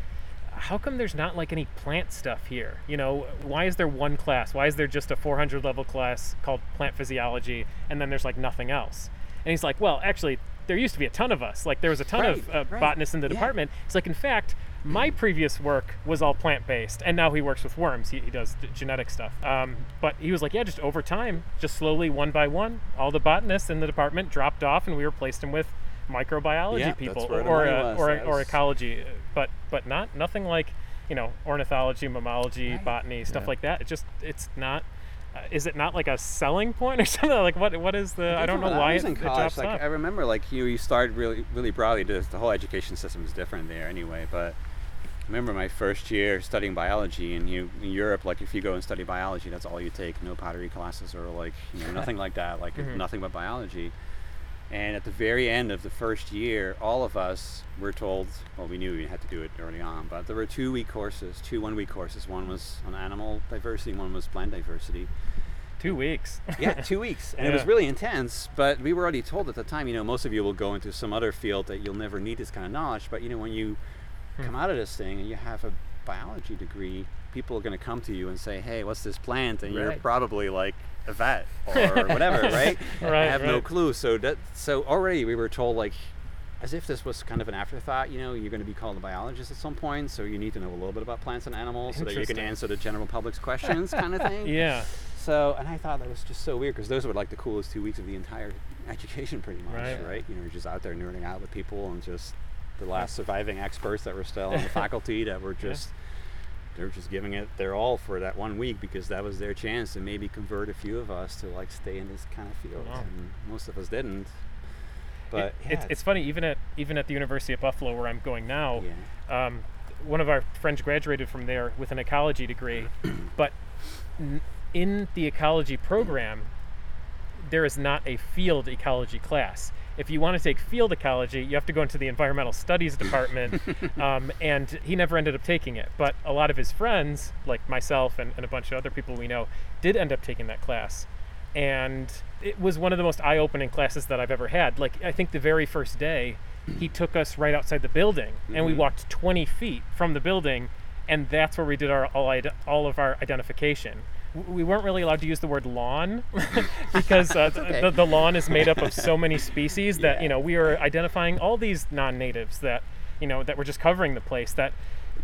"How come there's not like any plant stuff here? You know, why is there one class? Why is there just a 400 level class called plant physiology, and then there's like nothing else?" And he's like, "Well, actually." There used to be a ton of us. Like there was a ton of uh, right. botanists in the Yeah. department. It's like, in fact, my previous work was all plant based, and now he works with worms. He, he does d- genetic stuff. Um, but he was like, yeah, just over time, just slowly, one by one, all the botanists in the department dropped off, and we replaced them with microbiology Yeah, people or money uh, or, That or ecology, but but not nothing like you know ornithology, mammalogy, Right. botany, stuff Yeah. like that. It just it's not. Uh, is it not like a selling point or something? Like what? What is the? I don't know When why was it, in it college. drops Like off. I remember, like you, you started really, really broadly. The, the whole education system is different there anyway. But I remember my first year studying biology, and you in Europe, like if you go and study biology, that's all you take. No pottery classes or like you know nothing like that. Like Mhm. nothing but biology. And at the very end of the first year, all of us were told, well, we knew we had to do it early on, but there were two week courses, two one week courses. One was on animal diversity, one was plant diversity Two weeks. yeah, two weeks, and it was really intense. But we were already told at the time, you know, most of you will go into some other field that you'll never need this kind of knowledge. But you know, when you Hmm. come out of this thing and you have a biology degree, people are going to come to you and say, "Hey, what's this plant?" And you're probably like a vet or whatever, right? I Right, have no clue. So that so already we were told like. As if this was kind of an afterthought, you know, you're going to be called a biologist at some point, so you need to know a little bit about plants and animals so that you can answer the general public's questions, kind of thing. yeah. So, and I thought that was just so weird because those were like the coolest two weeks of the entire education, pretty much, Right. right? You know, you're just out there nerding out with people and just the last surviving experts that were still on the faculty that were Yeah. They're just giving it their all for that one week because that was their chance to maybe convert a few of us to like stay in this kind of field. Wow. And most of us didn't. It- But it's, it's funny even at even at the University of Buffalo where I'm going now. yeah. Um, one of our friends graduated from there with an ecology degree, but n- in the ecology program, there is not a field ecology class. If you want to take field ecology, you have to go into the environmental studies department. um, and he never ended up taking it. But a lot of his friends, like myself and, and a bunch of other people we know, did end up taking that class. And it was one of the most eye opening classes that I've ever had. Like, I think the very first day, he took us right outside the building and we Mhm. walked 20 feet from the building and that's where we did our all, all of our identification we weren't really allowed to use the word lawn because uh, okay. the, the lawn is made up of so many species that Yeah. you know we were identifying all these non-natives that you know that were just covering the place that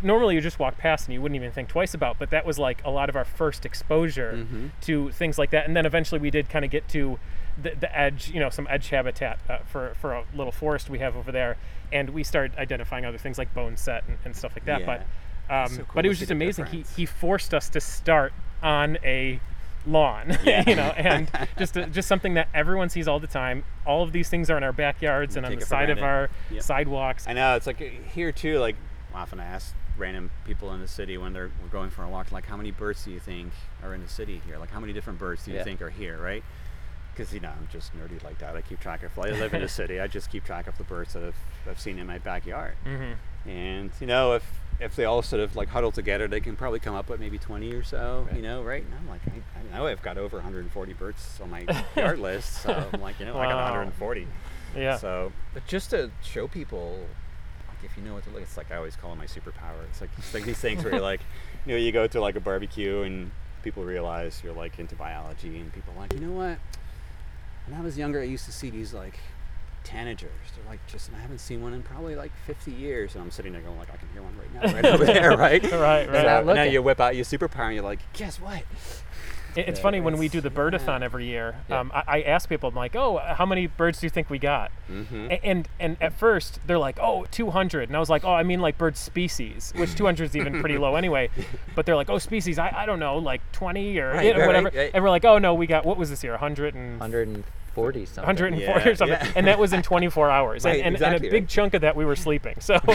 normally you just walk past and you wouldn't even think twice about but that was like a lot of our first exposure Mhm. to things like that and then eventually we did kind of get to the, the edge you know some edge habitat uh, for, for a little forest we have over there and we started identifying other things like boneset and, and stuff like that Yeah. but um, so cool but it was just amazing he, he forced us to start on a lawn Yeah. you know and just just something that everyone sees all the time all of these things are in our backyards and on the side of our Yep. sidewalks I know it's like uh, here too. Like often I ask random people in the city when they're we're going for a walk, like how many birds do you think are in the city here? Like how many different birds do you Yeah. think are here, right? Because you know I'm just nerdy like that. I keep track of. I live in the city. I just keep track of the birds that I've, I've seen in my backyard. hmm And you know if if they all sort of like huddle together, they can probably come up with maybe 20 or so. Right. You know, right? And I'm like, I, I know I've got over 140 birds on my yard list. So I'm like, you know, I got 140. yeah So, but just to show people, like if you know what to look, it's like I always call it my superpower. It's like it's like these things where you're like, you know, you go to like a barbecue and people realize you're like into biology, and people are like, you know what? When I was younger, I used to see these like tanagers. They're like just, and I haven't seen one in probably like 50 years, and I'm sitting there going like, I can hear one right now, right over there, right? right right And now, now you whip out your superpower, and you're like, guess what? It- It's Yeah, funny when we do the birdathon every year. Yeah. Um, I, I ask people, I'm like, "Oh, how many birds do you think we got?" Mm-hmm. A- And and at first they're like, "Oh, 200," and I was like, "Oh, I mean like bird species," which 200 is even pretty low anyway. But they're like, "Oh, species, I, I don't know, like 20 or Right, you know, right, whatever." right, right. And we're like, "Oh no, we got what was this year? 100 and 140 something. 140 Yeah, or something, yeah. and that was in 24 hours, Right, and, and, exactly, and a big chunk of that we were sleeping. So,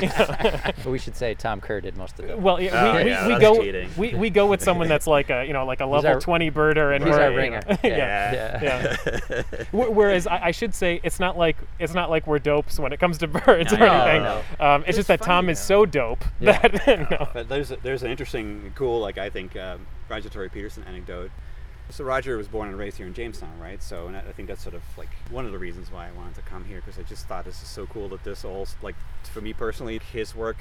you know. But we should say Tom Kerr did most of it. well, yeah, Oh, we, yeah, we, we go cheating. we, we go with someone that's like a you know like a level our- 20 birder, and He's we're our ringer. know, Yeah. yeah. Wh- Whereas I, I should say it's not like it's not like we're dopes when it comes to birds No, or no, anything. no. Um, it's, It's just that Tom funny, is so dope that. But there's a, there's an interesting, cool, like I think, um, Roger Tory Peterson anecdote. So Roger was born and raised here in Jamestown, right? So, and I think that's sort of like one of the reasons why I wanted to come here because I just thought this is so cool that this all, like, for me personally, his work,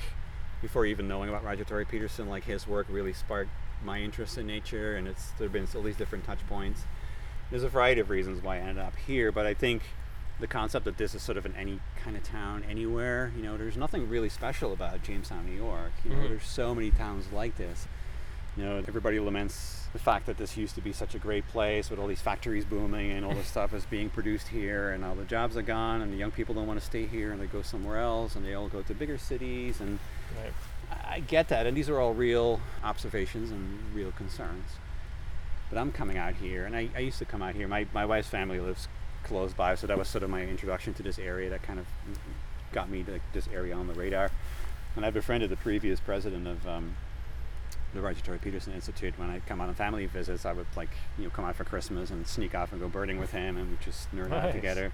before even knowing about Roger Tory Peterson, like his work really sparked my interest in nature, and it's there've been all these different touch points. There's a variety of reasons why I ended up here, but I think the concept that this is sort of in any kind of town anywhere, you know, there's nothing really special about Jamestown, New York. You know, Mhm. there's so many towns like this. You know, everybody laments the fact that this used to be such a great place with all these factories booming and all this stuff is being produced here and all the jobs are gone and the young people don't want to stay here and they go somewhere else and they all go to bigger cities and Right. I get that, and these are all real observations and real concerns. But I'm coming out here, and I, I used to come out here. My, my wife's family lives close by, so that was sort of my introduction to this area that kind of got me to this area on the radar. And I befriended the previous president of um, the Roger Tory Peterson Institute. When I come out on family visits, I would like you know come out for Christmas and sneak off and go birding with him, and we'd just nerd out together.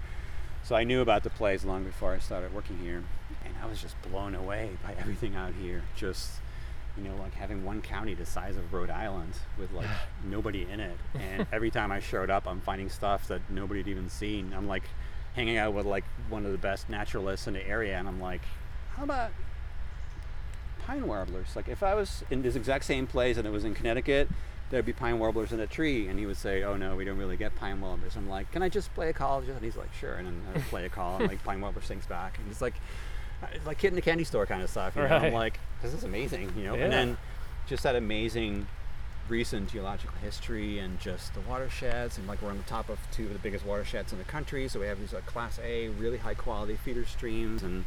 So I knew about the place long before I started working here, and I was just blown away by everything out here. Just you know, like having one county the size of Rhode Island with like nobody in it, and every time I showed up, I'm finding stuff that nobody had even seen. I'm like hanging out with like one of the best naturalists in the area, and I'm like, how about pine warblers? Like if I was in this exact same place and it was in Connecticut, there'd be pine warblers in a tree, and he would say, "Oh no, we don't really get pine warblers." I'm like, "Can I just play a call?" And he's like, "Sure," and then I play a call, and like pine warbler sings back, and it's like, it's like kid in the candy store kind of stuff. You know? Right. I'm like, this is amazing, you know. Yeah. And then just that amazing recent geological history and just the watersheds and like we're on the top of two of the biggest watersheds in the country so we have these like class a really high quality feeder streams and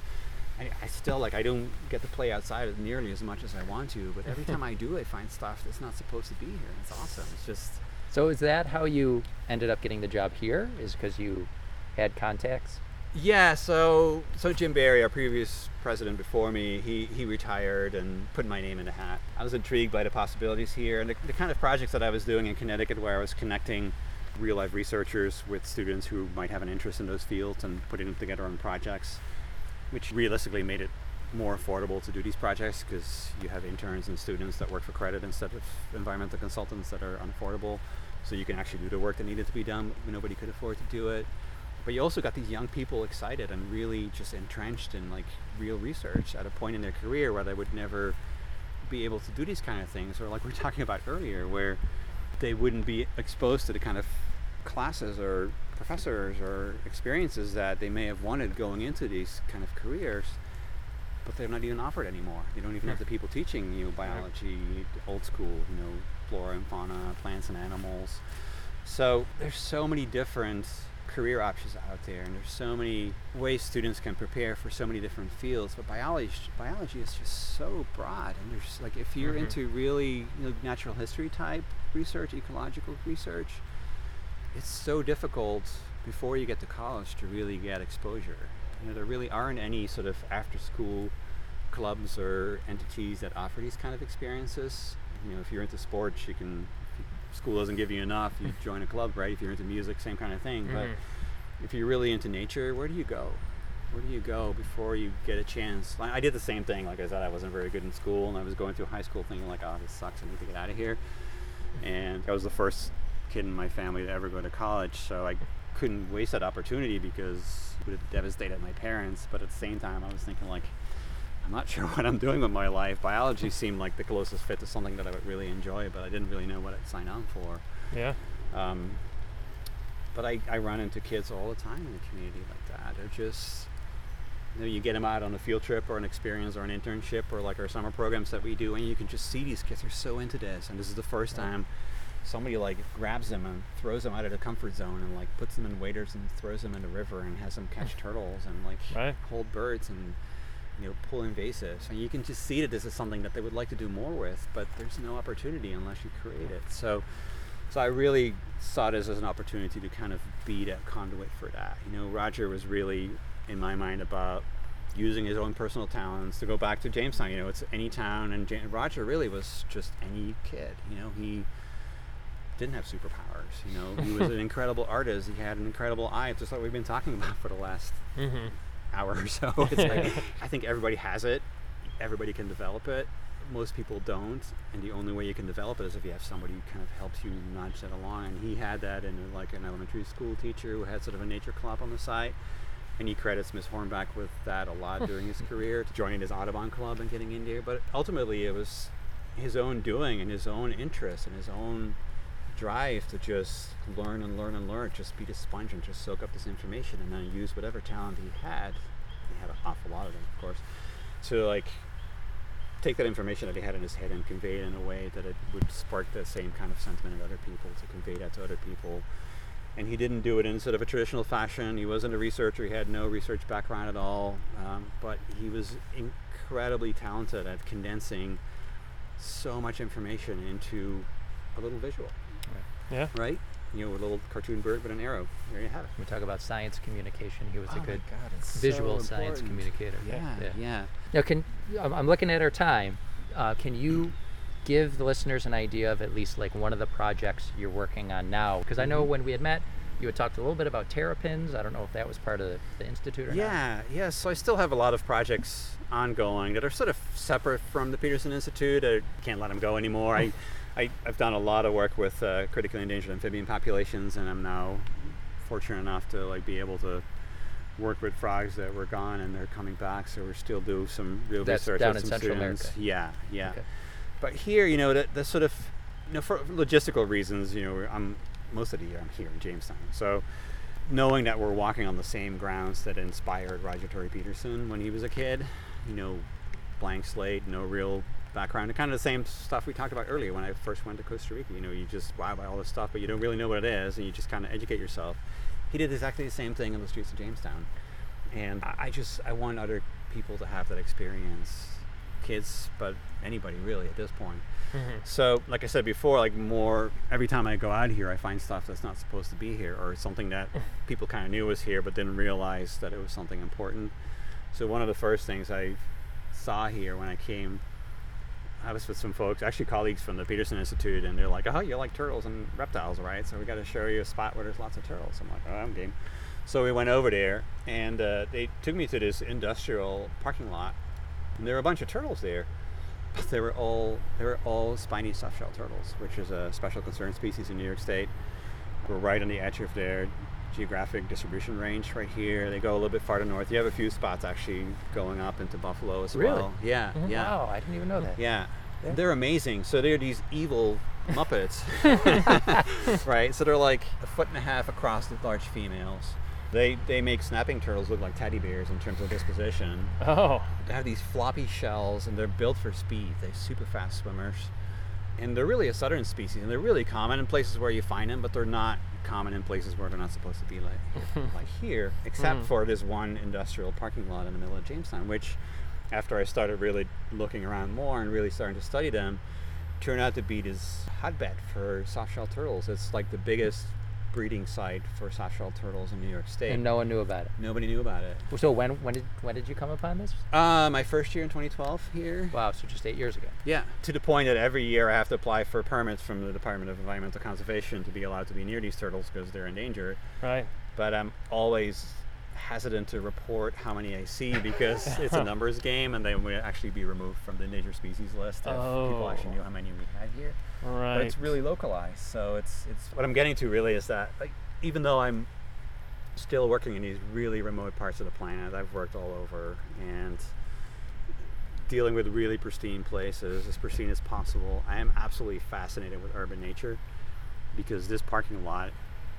I, I still like I don't get to play outside nearly as much as I want to but every time I do I find stuff that's not supposed to be here it's awesome it's just So is that how you ended up getting the job here? Is because you had contacts? Yeah, so so Jim Barry, our previous president before me, he, he retired and put my name in the hat. I was intrigued by the possibilities here and the, the kind of projects that I was doing in Connecticut where I was connecting real life researchers with students who might have an interest in those fields and putting them together on projects, which realistically made it more affordable to do these projects because you have interns and students that work for credit instead of environmental consultants that are unaffordable. So you can actually do the work that needed to be done when nobody could afford to do it. But you also got these young people excited and really just entrenched in like real research at a point in their career where they would never be able to do these kind of things, or like we are talking about earlier, where they wouldn't be exposed to the kind of classes or professors or experiences that they may have wanted going into these kind of careers but they're not even offered anymore. You don't even have the people teaching you biology, old school, you know, flora and fauna, plants and animals. So there's so many different career options out there, and there's so many ways students can prepare for so many different fields. But biology, biology is just so broad, and there's like if you're Mhm. into really you know, natural history type research, ecological research, it's so difficult before you get to college to really get exposure. You know, there really aren't any sort of after school clubs or entities that offer these kind of experiences. You know, if you're into sports, you can. If school doesn't give you enough, you join a club, right? If you're into music, same kind of thing. But Mhm. if you're really into nature, where do you go? Where do you go before you get a chance? Like, I did the same thing. Like I said, I wasn't very good in school, and I was going through high school thinking like, "Oh, this sucks. I need to get out of here." And I was the first kid in my family to ever go to college, so I couldn't waste that opportunity because it would have devastated my parents. But at the same time, I was thinking like, I'm not sure what I'm doing with my life. Biology seemed like the closest fit to something that I would really enjoy, but I didn't really know what I'd sign on for. Yeah. Um, but I, I run into kids all the time in the community like that. They're just, you know, you get them out on a field trip or an experience or an internship or like our summer programs that we do, and you can just see these kids are so into this. And this is the first time somebody like grabs them and throws them out of the comfort zone and like puts them in waders and throws them in the river and has them catch turtles and like Right. hold birds and you know pull invasives and you can just see that this is something that they would like to do more with but there's no opportunity unless you create it so so I really saw this as an opportunity to kind of be that conduit for that. You know, Roger was really, in my mind, about using his own personal talents to go back to Jamestown. You know, it's any town, and Ja- Roger really was just any kid. You know, he didn't have superpowers. You know, he was an incredible artist. He had an incredible eye, It's just like we've been talking about for the last Mm-hmm. hour or so. It's like I think everybody has it. Everybody can develop it. Most people don't, and the only way you can develop it is if you have somebody who kind of helps you nudge that along. And he had that in like an elementary school teacher who had sort of a nature club on the site and he credits Miss Hornbeck with that a lot during his career, to joining his Audubon club and getting in there. But ultimately, it was his own doing and his own interest and his own drive to just learn and learn and learn, just be the sponge and just soak up this information and then use whatever talent he had. He had an awful lot of them, of course, to like take that information that he had in his head and convey it in a way that it would spark the same kind of sentiment in other people, to convey that to other people. And he didn't do it in sort of a traditional fashion. He wasn't a researcher. He had no research background at all. Um, but he was incredibly talented at condensing so much information into a little visual Yeah. right? You know, a little cartoon bird with an arrow. There you have it. We talk about science communication. He was Oh a good God, visual so science communicator. Yeah, Yeah. yeah. Now, can I'm I'm looking at our time. Uh, can you give the listeners an idea of at least like one of the projects you're working on now? Because I know Mhm. when we had met, you had talked a little bit about terrapins. I don't know if that was part of the, the institute or not. Yeah, yeah. So I still have a lot of projects ongoing that are sort of separate from the Peterson Institute. I can't let them go anymore. I, I, I've done a lot of work with uh, critically endangered amphibian populations, and I'm now fortunate enough to like be able to work with frogs that were gone and they're coming back. So we're still do some real That's research down in some Central students. America. Yeah, yeah. Okay. But here, you know, the, the sort of, you know, for logistical reasons, you know, I'm most of the year I'm here in Jamestown. So knowing that we're walking on the same grounds that inspired Roger Tory Peterson when he was a kid, you know, blank slate, no real background, and kind of the same stuff we talked about earlier when I first went to Costa Rica. You know, you just wow by all this stuff, but you don't really know what it is, and you just kind of educate yourself. He did exactly the same thing on the streets of Jamestown, and I, just I want other people to have that experience, kids, but anybody really at this point. Mhm. So, like I said before, like more every time I go out here, I find stuff that's not supposed to be here, or something that people kind of knew was here, but didn't realize that it was something important. So, one of the first things I saw here when I came I was with some folks, actually colleagues from the Peterson Institute, and they're like, "Oh, you like turtles and reptiles, right? So we got to show you a spot where there's lots of turtles." I'm like, "Oh, I'm game." So we went over there, and uh, they took me to this industrial parking lot, and there were a bunch of turtles there, but they were all they were all spiny softshell turtles, which is a special concern species in New York State. We're right on the edge of their geographic distribution range right here. They go a little bit farther north. You have a few spots actually going up into Buffalo as Really? well. Yeah, mm-hmm. yeah. Wow, I didn't even know that. Yeah. Yeah. They're amazing. So they're these evil Muppets, right? So they're like a foot and a half across the large females. They they make snapping turtles look like teddy bears in terms of disposition. Oh, They have these floppy shells and they're built for speed. They're super fast swimmers. And they're really a southern species and they're really common in places where you find them, but they're not common in places where they're not supposed to be like like here, except Mm. for this one industrial parking lot in the middle of Jamestown, which after I started really looking around more and really starting to study them, turned out to be this hotbed for softshell turtles. It's like the biggest breeding site for softshell turtles in New York State. And no one knew about it. Nobody knew about it. So when when did when did you come upon this? Uh, my first year in 2012 here. Wow, so just eight years ago. Yeah, to the point that every year I have to apply for permits from the Department of Environmental Conservation to be allowed to be near these turtles because they're endangered. right. But I'm always hesitant to report how many I see because it's a numbers game and they will actually be removed from the endangered species list if people actually Oh. knew how many we had here. Right. But it's really localized, so it's it's what I'm getting to really is that like even though I'm still working in these really remote parts of the planet, I've worked all over and dealing with really pristine places, as pristine as possible. I am absolutely fascinated with urban nature because this parking lot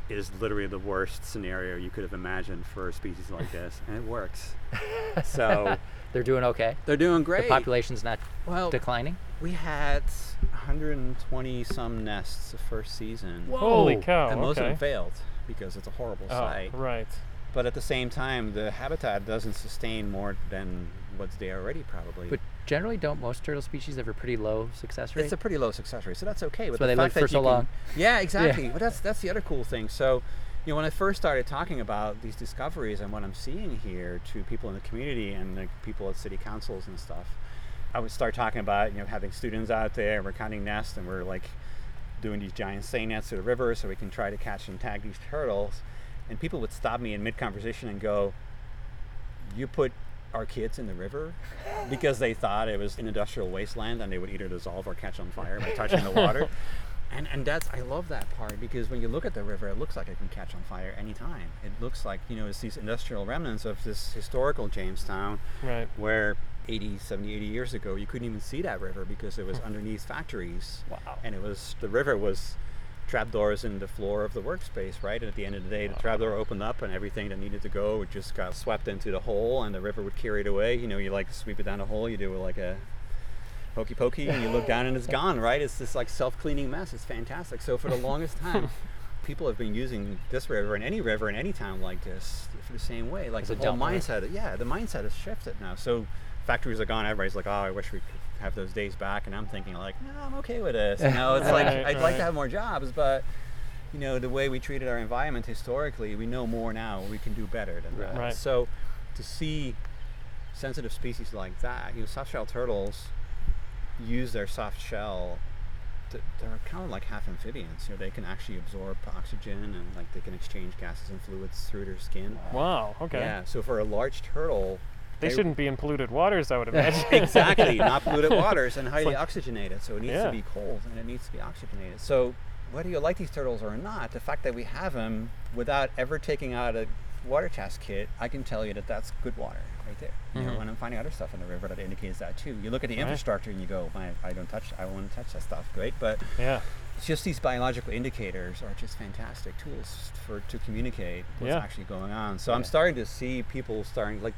is literally the worst scenario you could have imagined for a species like this, and it works. So They're doing okay. they're doing great. The population's not well, declining. we had 120 some nests the first season. Holy cow. and most okay. of them failed because it's a horrible oh, site. right. But at the same time, the habitat doesn't sustain more than what's there already, probably. But generally, don't most turtle species have a pretty low success rate? it's a pretty low success rate, so that's okay. But why the they fact live for so can- long. Yeah, exactly. But that's that's the other cool thing. So, you know, when I first started talking about these discoveries and what I'm seeing here to people in the community and the people at city councils and stuff, I would start talking about you know having students out there. And we're counting nests and we're like doing these giant seine nets to the river so we can try to catch and tag these turtles. And people would stop me in mid conversation and go, "You put our kids in the river?" because they thought it was an industrial wasteland and they would either dissolve or catch on fire by touching the water. And, and that's I love that part because when you look at the river, it looks like it can catch on fire anytime. It looks like you know it's these industrial remnants of this historical Jamestown Right. where 80, 70, 80 years ago you couldn't even see that river because it was underneath factories. Wow. And it was the river was trapdoors in the floor of the workspace, right? And at the end of the day, the trapdoor opened up and everything that needed to go just got swept into the hole and the river would carry it away. You know, you like sweep it down the hole, you do like a pokey pokey and you look down and it's gone, right? It's this like self-cleaning mess. It's fantastic. So for the longest time, people have been using this river and any river in any town like this for the same way. Like As the whole dump, right? mindset, yeah, the mindset has shifted now. So factories are gone. Everybody's like, oh, I wish we could have those days back. And I'm thinking like, no, I'm okay with this. You know, it's like Right, I'd like to have more jobs, but you know, the way we treated our environment historically, we know more now. We can do better than that. Right. So to see sensitive species like that, you know, soft-shell turtles use their soft shell. They're kind of like half amphibians. You know, they can actually absorb oxygen and like they can exchange gases and fluids through their skin. Wow. Okay. Yeah. So for a large turtle, They they- shouldn't be in polluted waters, I would imagine. exactly not polluted waters and highly like- oxygenated so it needs Yeah. to be cold and it needs to be oxygenated so whether you like these turtles or not the fact that we have them without ever taking out a water test kit i can tell you that that's good water right there you know Mhm. and i'm finding other stuff in the river that indicates that too you look at the Right. infrastructure and you go Man, i don't touch i want to touch that stuff great but yeah. it's just these biological indicators are just fantastic tools for to communicate what's Yeah. actually going on. So I'm starting to see people starting like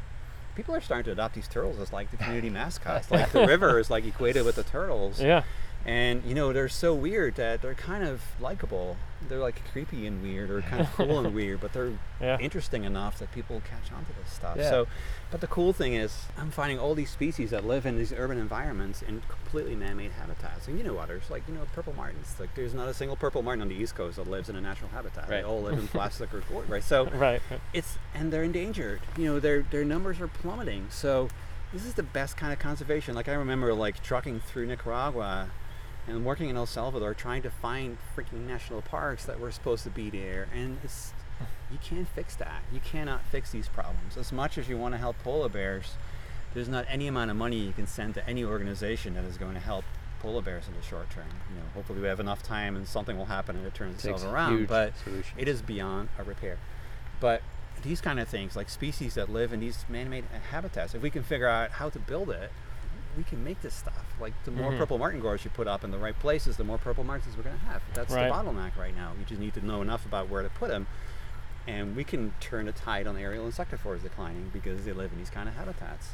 people are starting to adopt these turtles as like the community mascots. Like the river is like equated with the turtles. Yeah. And you know, they're so weird that they're kind of likable. They're like creepy and weird or kind of cool and weird, but they're Yeah. interesting enough that people catch on to this stuff. Yeah. So but the cool thing is I'm finding all these species that live in these urban environments in completely man-made habitats. And you know others, like you know purple martins. Like there's not a single purple martin on the East Coast that lives in a natural habitat. They all live in plastic or wood, right? So Right. it's and they're endangered. You know, their their numbers are plummeting. So this is the best kind of conservation. Like I remember like trucking through Nicaragua and working in El Salvador trying to find freaking national parks that were supposed to be there and it's you can't fix that. You cannot fix these problems. As much as you want to help polar bears, there's not any amount of money you can send to any organization that is going to help polar bears in the short term. You know, hopefully we have enough time and something will happen and it turns itself around. But it is beyond a repair. But these kind of things, like species that live in these man-made habitats, if we can figure out how to build it, we can make this stuff. Like the more Mhm. purple martin gourds you put up in the right places, the more purple martins we're going to have. That's Right. the bottleneck right now. You just need to know enough about where to put them, and we can turn the tide on aerial insectivores declining because they live in these kind of habitats.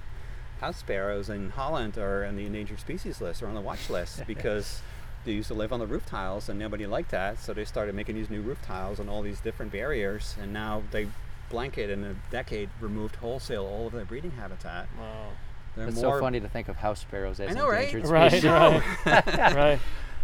House sparrows in Holland are on the endangered species list or on the watch list because they used to live on the roof tiles and nobody liked that, so they started making these new roof tiles and all these different barriers, and now they blanket in a decade removed wholesale all of their breeding habitat. Wow. They're It's more so funny to think of house sparrows as I know, endangered Right, species. right, right.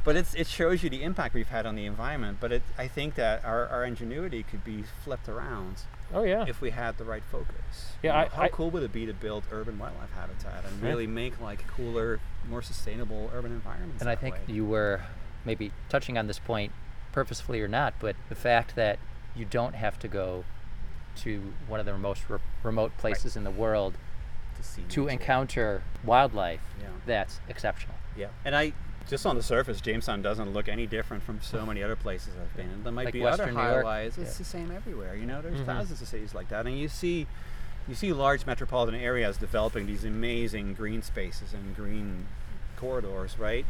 but it's, it shows you the impact we've had on the environment. But it, I think that our, our ingenuity could be flipped around Oh yeah. if we had the right focus. Yeah, You know, I- how I- cool would it be to build urban wildlife habitat and Yeah. really make like cooler, more sustainable urban environments? And I think way? you were maybe touching on this point purposefully or not, but the fact that you don't have to go to one of the most re- remote places in the world to, see to encounter wildlife, Yeah. that's exceptional. Yeah, and I just on the surface, Jamestown doesn't look any different from so many other places I've been. in. There might Like be Western other highlights. It's Yeah. the same everywhere. You know, there's Mhm. thousands of cities like that, and you see, you see large metropolitan areas developing these amazing green spaces and green corridors, right?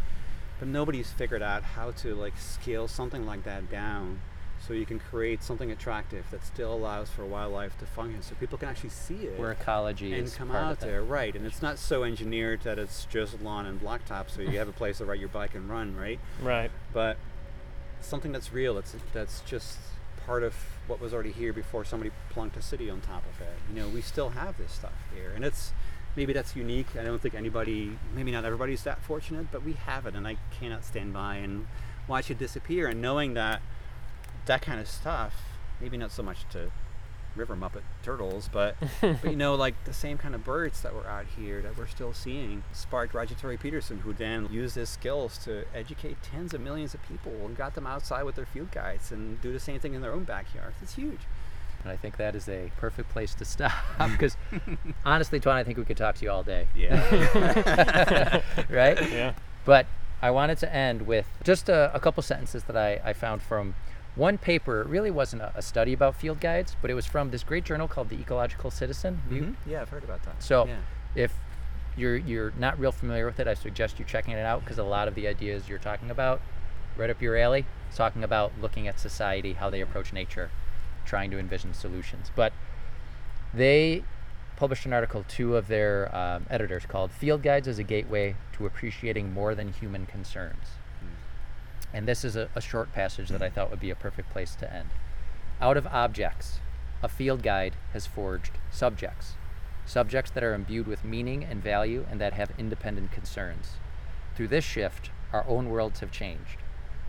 But nobody's figured out how to like scale something like that down. So you can create something attractive that still allows for wildlife to function, so people can actually see it Where ecology and is come part out of that. there, right? And it's not so engineered that it's just lawn and blacktop, so you have a place to ride your bike and run, right? Right. But something that's real, that's that's just part of what was already here before somebody plunked a city on top of it. You know, we still have this stuff here, and it's maybe that's unique. I don't think anybody, maybe not everybody's that fortunate, but we have it, and I cannot stand by and watch it disappear. And knowing that that kind of stuff, maybe not so much to river muppet turtles, but but you know, like the same kind of birds that were out here that we're still seeing sparked Roger Tory Peterson, who then used his skills to educate tens of millions of people and got them outside with their field guides and do the same thing in their own backyards. It's huge. And I think that is a perfect place to stop because honestly, Twan, I think we could talk to you all day, Yeah. right? Yeah. But I wanted to end with just a, a couple sentences that I, I found from one paper. It really wasn't a, a study about field guides, but it was from this great journal called The Ecological Citizen. Mhm. Yeah, I've heard about that. So yeah. if you're you're not real familiar with it, I suggest you checking it out because a lot of the ideas you're talking about, right up your alley, it's talking about looking at society, how they approach nature, trying to envision solutions. But they published an article, two of their um, editors, called "Field Guides as a Gateway to Appreciating More Than Human Concerns." And this is a, a short passage that I thought would be a perfect place to end. Out of objects, a field guide has forged subjects. Subjects that are imbued with meaning and value and that have independent concerns. Through this shift, our own worlds have changed.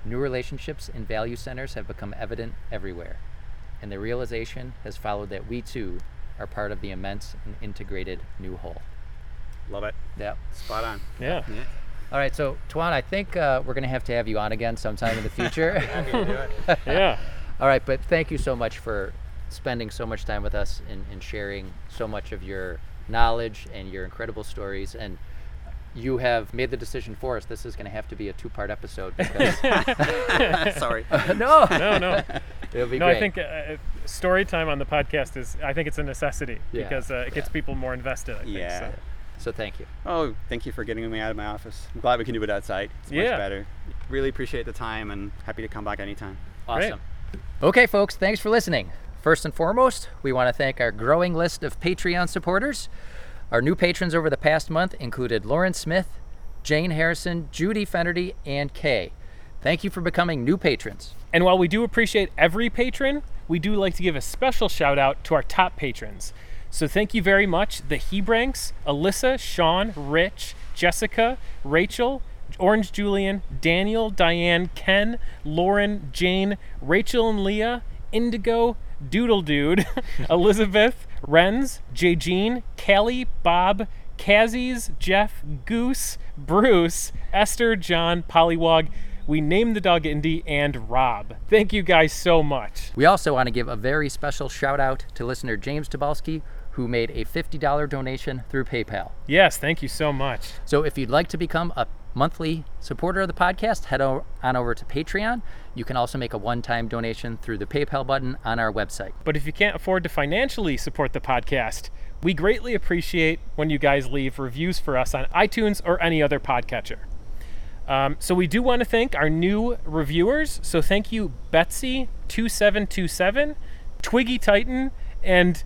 New relationships and value centers have become evident everywhere. And the realization has followed that we too are part of the immense and integrated new whole. Love it. Yeah. Spot on. Yeah. Yeah. All right, so Twan, I think uh, we're going to have to have you on again sometime in the future. Happy to do it. Yeah. All right, but thank you so much for spending so much time with us and, and sharing so much of your knowledge and your incredible stories. And you have made the decision for us. This is going to have to be a two-part episode because Sorry. no, No, no. it'll be No, great. I think uh, uh, story time on the podcast is. I think it's a necessity Yeah. because uh, it gets Yeah. people more invested. I think, Yeah. so. So. Thank you. Oh, thank you for getting me out of my office. I'm glad we can do it outside. It's much Yeah. better. Really appreciate the time and happy to come back anytime. Great. Awesome. Okay, folks, thanks for listening. First and foremost, we want to thank our growing list of Patreon supporters. Our new patrons over the past month included Lauren Smith, Jane Harrison, Judy Fennerty, and Kay. Thank you for becoming new patrons. And while we do appreciate every patron, we do like to give a special shout out to our top patrons. So thank you very much, the Hebranks, Alyssa, Sean, Rich, Jessica, Rachel, Orange Julian, Daniel, Diane, Ken, Lauren, Jane, Rachel and Leah, Indigo, Doodle Dude, Elizabeth, Renz, J. Jean, Kelly, Bob, Kazzies, Jeff, Goose, Bruce, Esther, John, Pollywog. We named the dog Indy and Rob. Thank you guys so much. We also want to give a very special shout out to listener James Tabalski, who made a $50 donation through PayPal. Yes, thank you so much. So if you'd like to become a monthly supporter of the podcast, head on over to Patreon. You can also make a one time donation through the PayPal button on our website. But if you can't afford to financially support the podcast, we greatly appreciate when you guys leave reviews for us on iTunes or any other podcatcher. Um, so we do want to thank our new reviewers. So thank you, Betsy2727, Twiggy Titan, and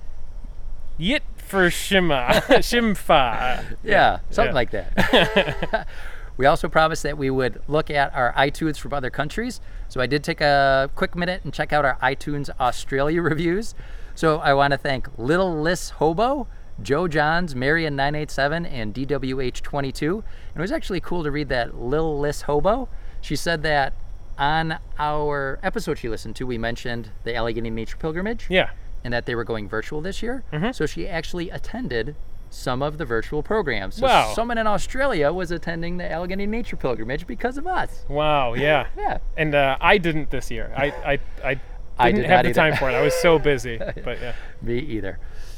Yit for Shima, Shimfa. Yeah, something yeah. like that. we also promised that we would look at our iTunes from other countries. So I did take a quick minute and check out our iTunes Australia reviews. So I want to thank Little Liss Hobo, Joe Johns, Marion987, and DWH22. And it was actually cool to read that Lil Liss Hobo. She said that on our episode she listened to, we mentioned the Allegheny Nature Pilgrimage Yeah. And that they were going virtual this year. Mm-hmm. So she actually attended some of the virtual programs. So Wow. someone in Australia was attending the Allegheny Nature Pilgrimage because of us. Wow. Yeah. Yeah. And uh, I didn't this year. I I, I didn't I did have the either. time for it. I was so busy. But yeah. Me either.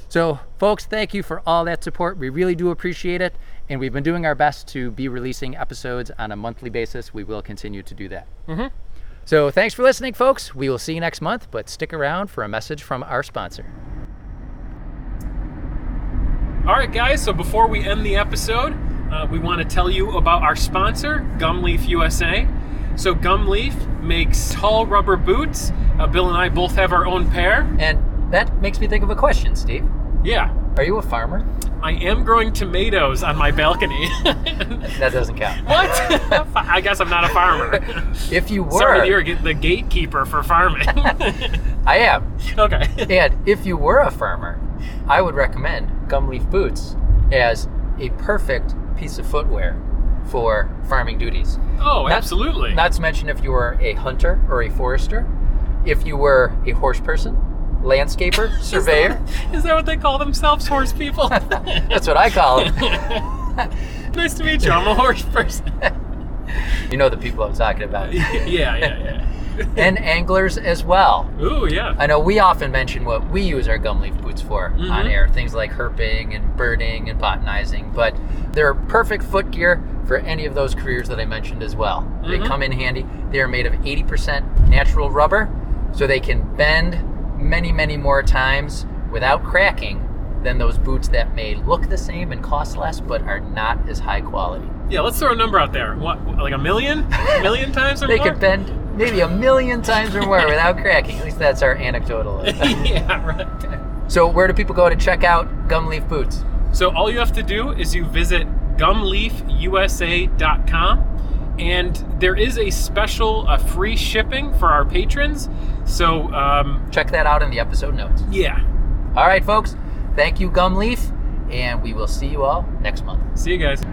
So, folks, thank you for all that support. We really do appreciate it. And we've been doing our best to be releasing episodes on a monthly basis. We will continue to do that. Mhm. So, thanks for listening, folks. We will see you next month, but stick around for a message from our sponsor. All right, guys. So before we end the episode, uh, we want to tell you about our sponsor, Gumleaf USA. So Gumleaf makes tall rubber boots. Uh, Bill and I both have our own pair. And that makes me think of a question, Steve. Yeah, Are you a farmer? I am growing tomatoes on my balcony. That doesn't count. what? I guess I'm not a farmer. If you were, Sorry, you're the gatekeeper for farming. I am. okay. And if you were a farmer, I would recommend Gumleaf boots as a perfect piece of footwear for farming duties. Oh, Not- absolutely. Not to mention if you were a hunter or a forester, if you were a horse person, landscaper, surveyor. Is that what they call themselves, horse people? That's what I call them. nice to meet you. I'm a horse person. You know the people I'm talking about. yeah, yeah, yeah. And anglers as well. Ooh, yeah. I know we often mention what we use our Gumleaf boots for on Mhm. air, things like herping and birding and botanizing, but they're perfect foot gear for any of those careers that I mentioned as well. They Mhm. come in handy. They are made of 80% natural rubber, so they can bend many, many more times without cracking than those boots that may look the same and cost less but are not as high quality. Yeah, let's throw a number out there. What, like a million? A million times or They more? could bend maybe a million times or more without cracking. At least that's our anecdotal. yeah, right. so where do people go to check out Gumleaf boots? So all you have to do is you visit gumleafusa.com and there is a special uh, free shipping for our patrons. So um, Check that out in the episode notes. yeah, All right, folks. Thank you, Gumleaf, and we will see you all next month. see you guys.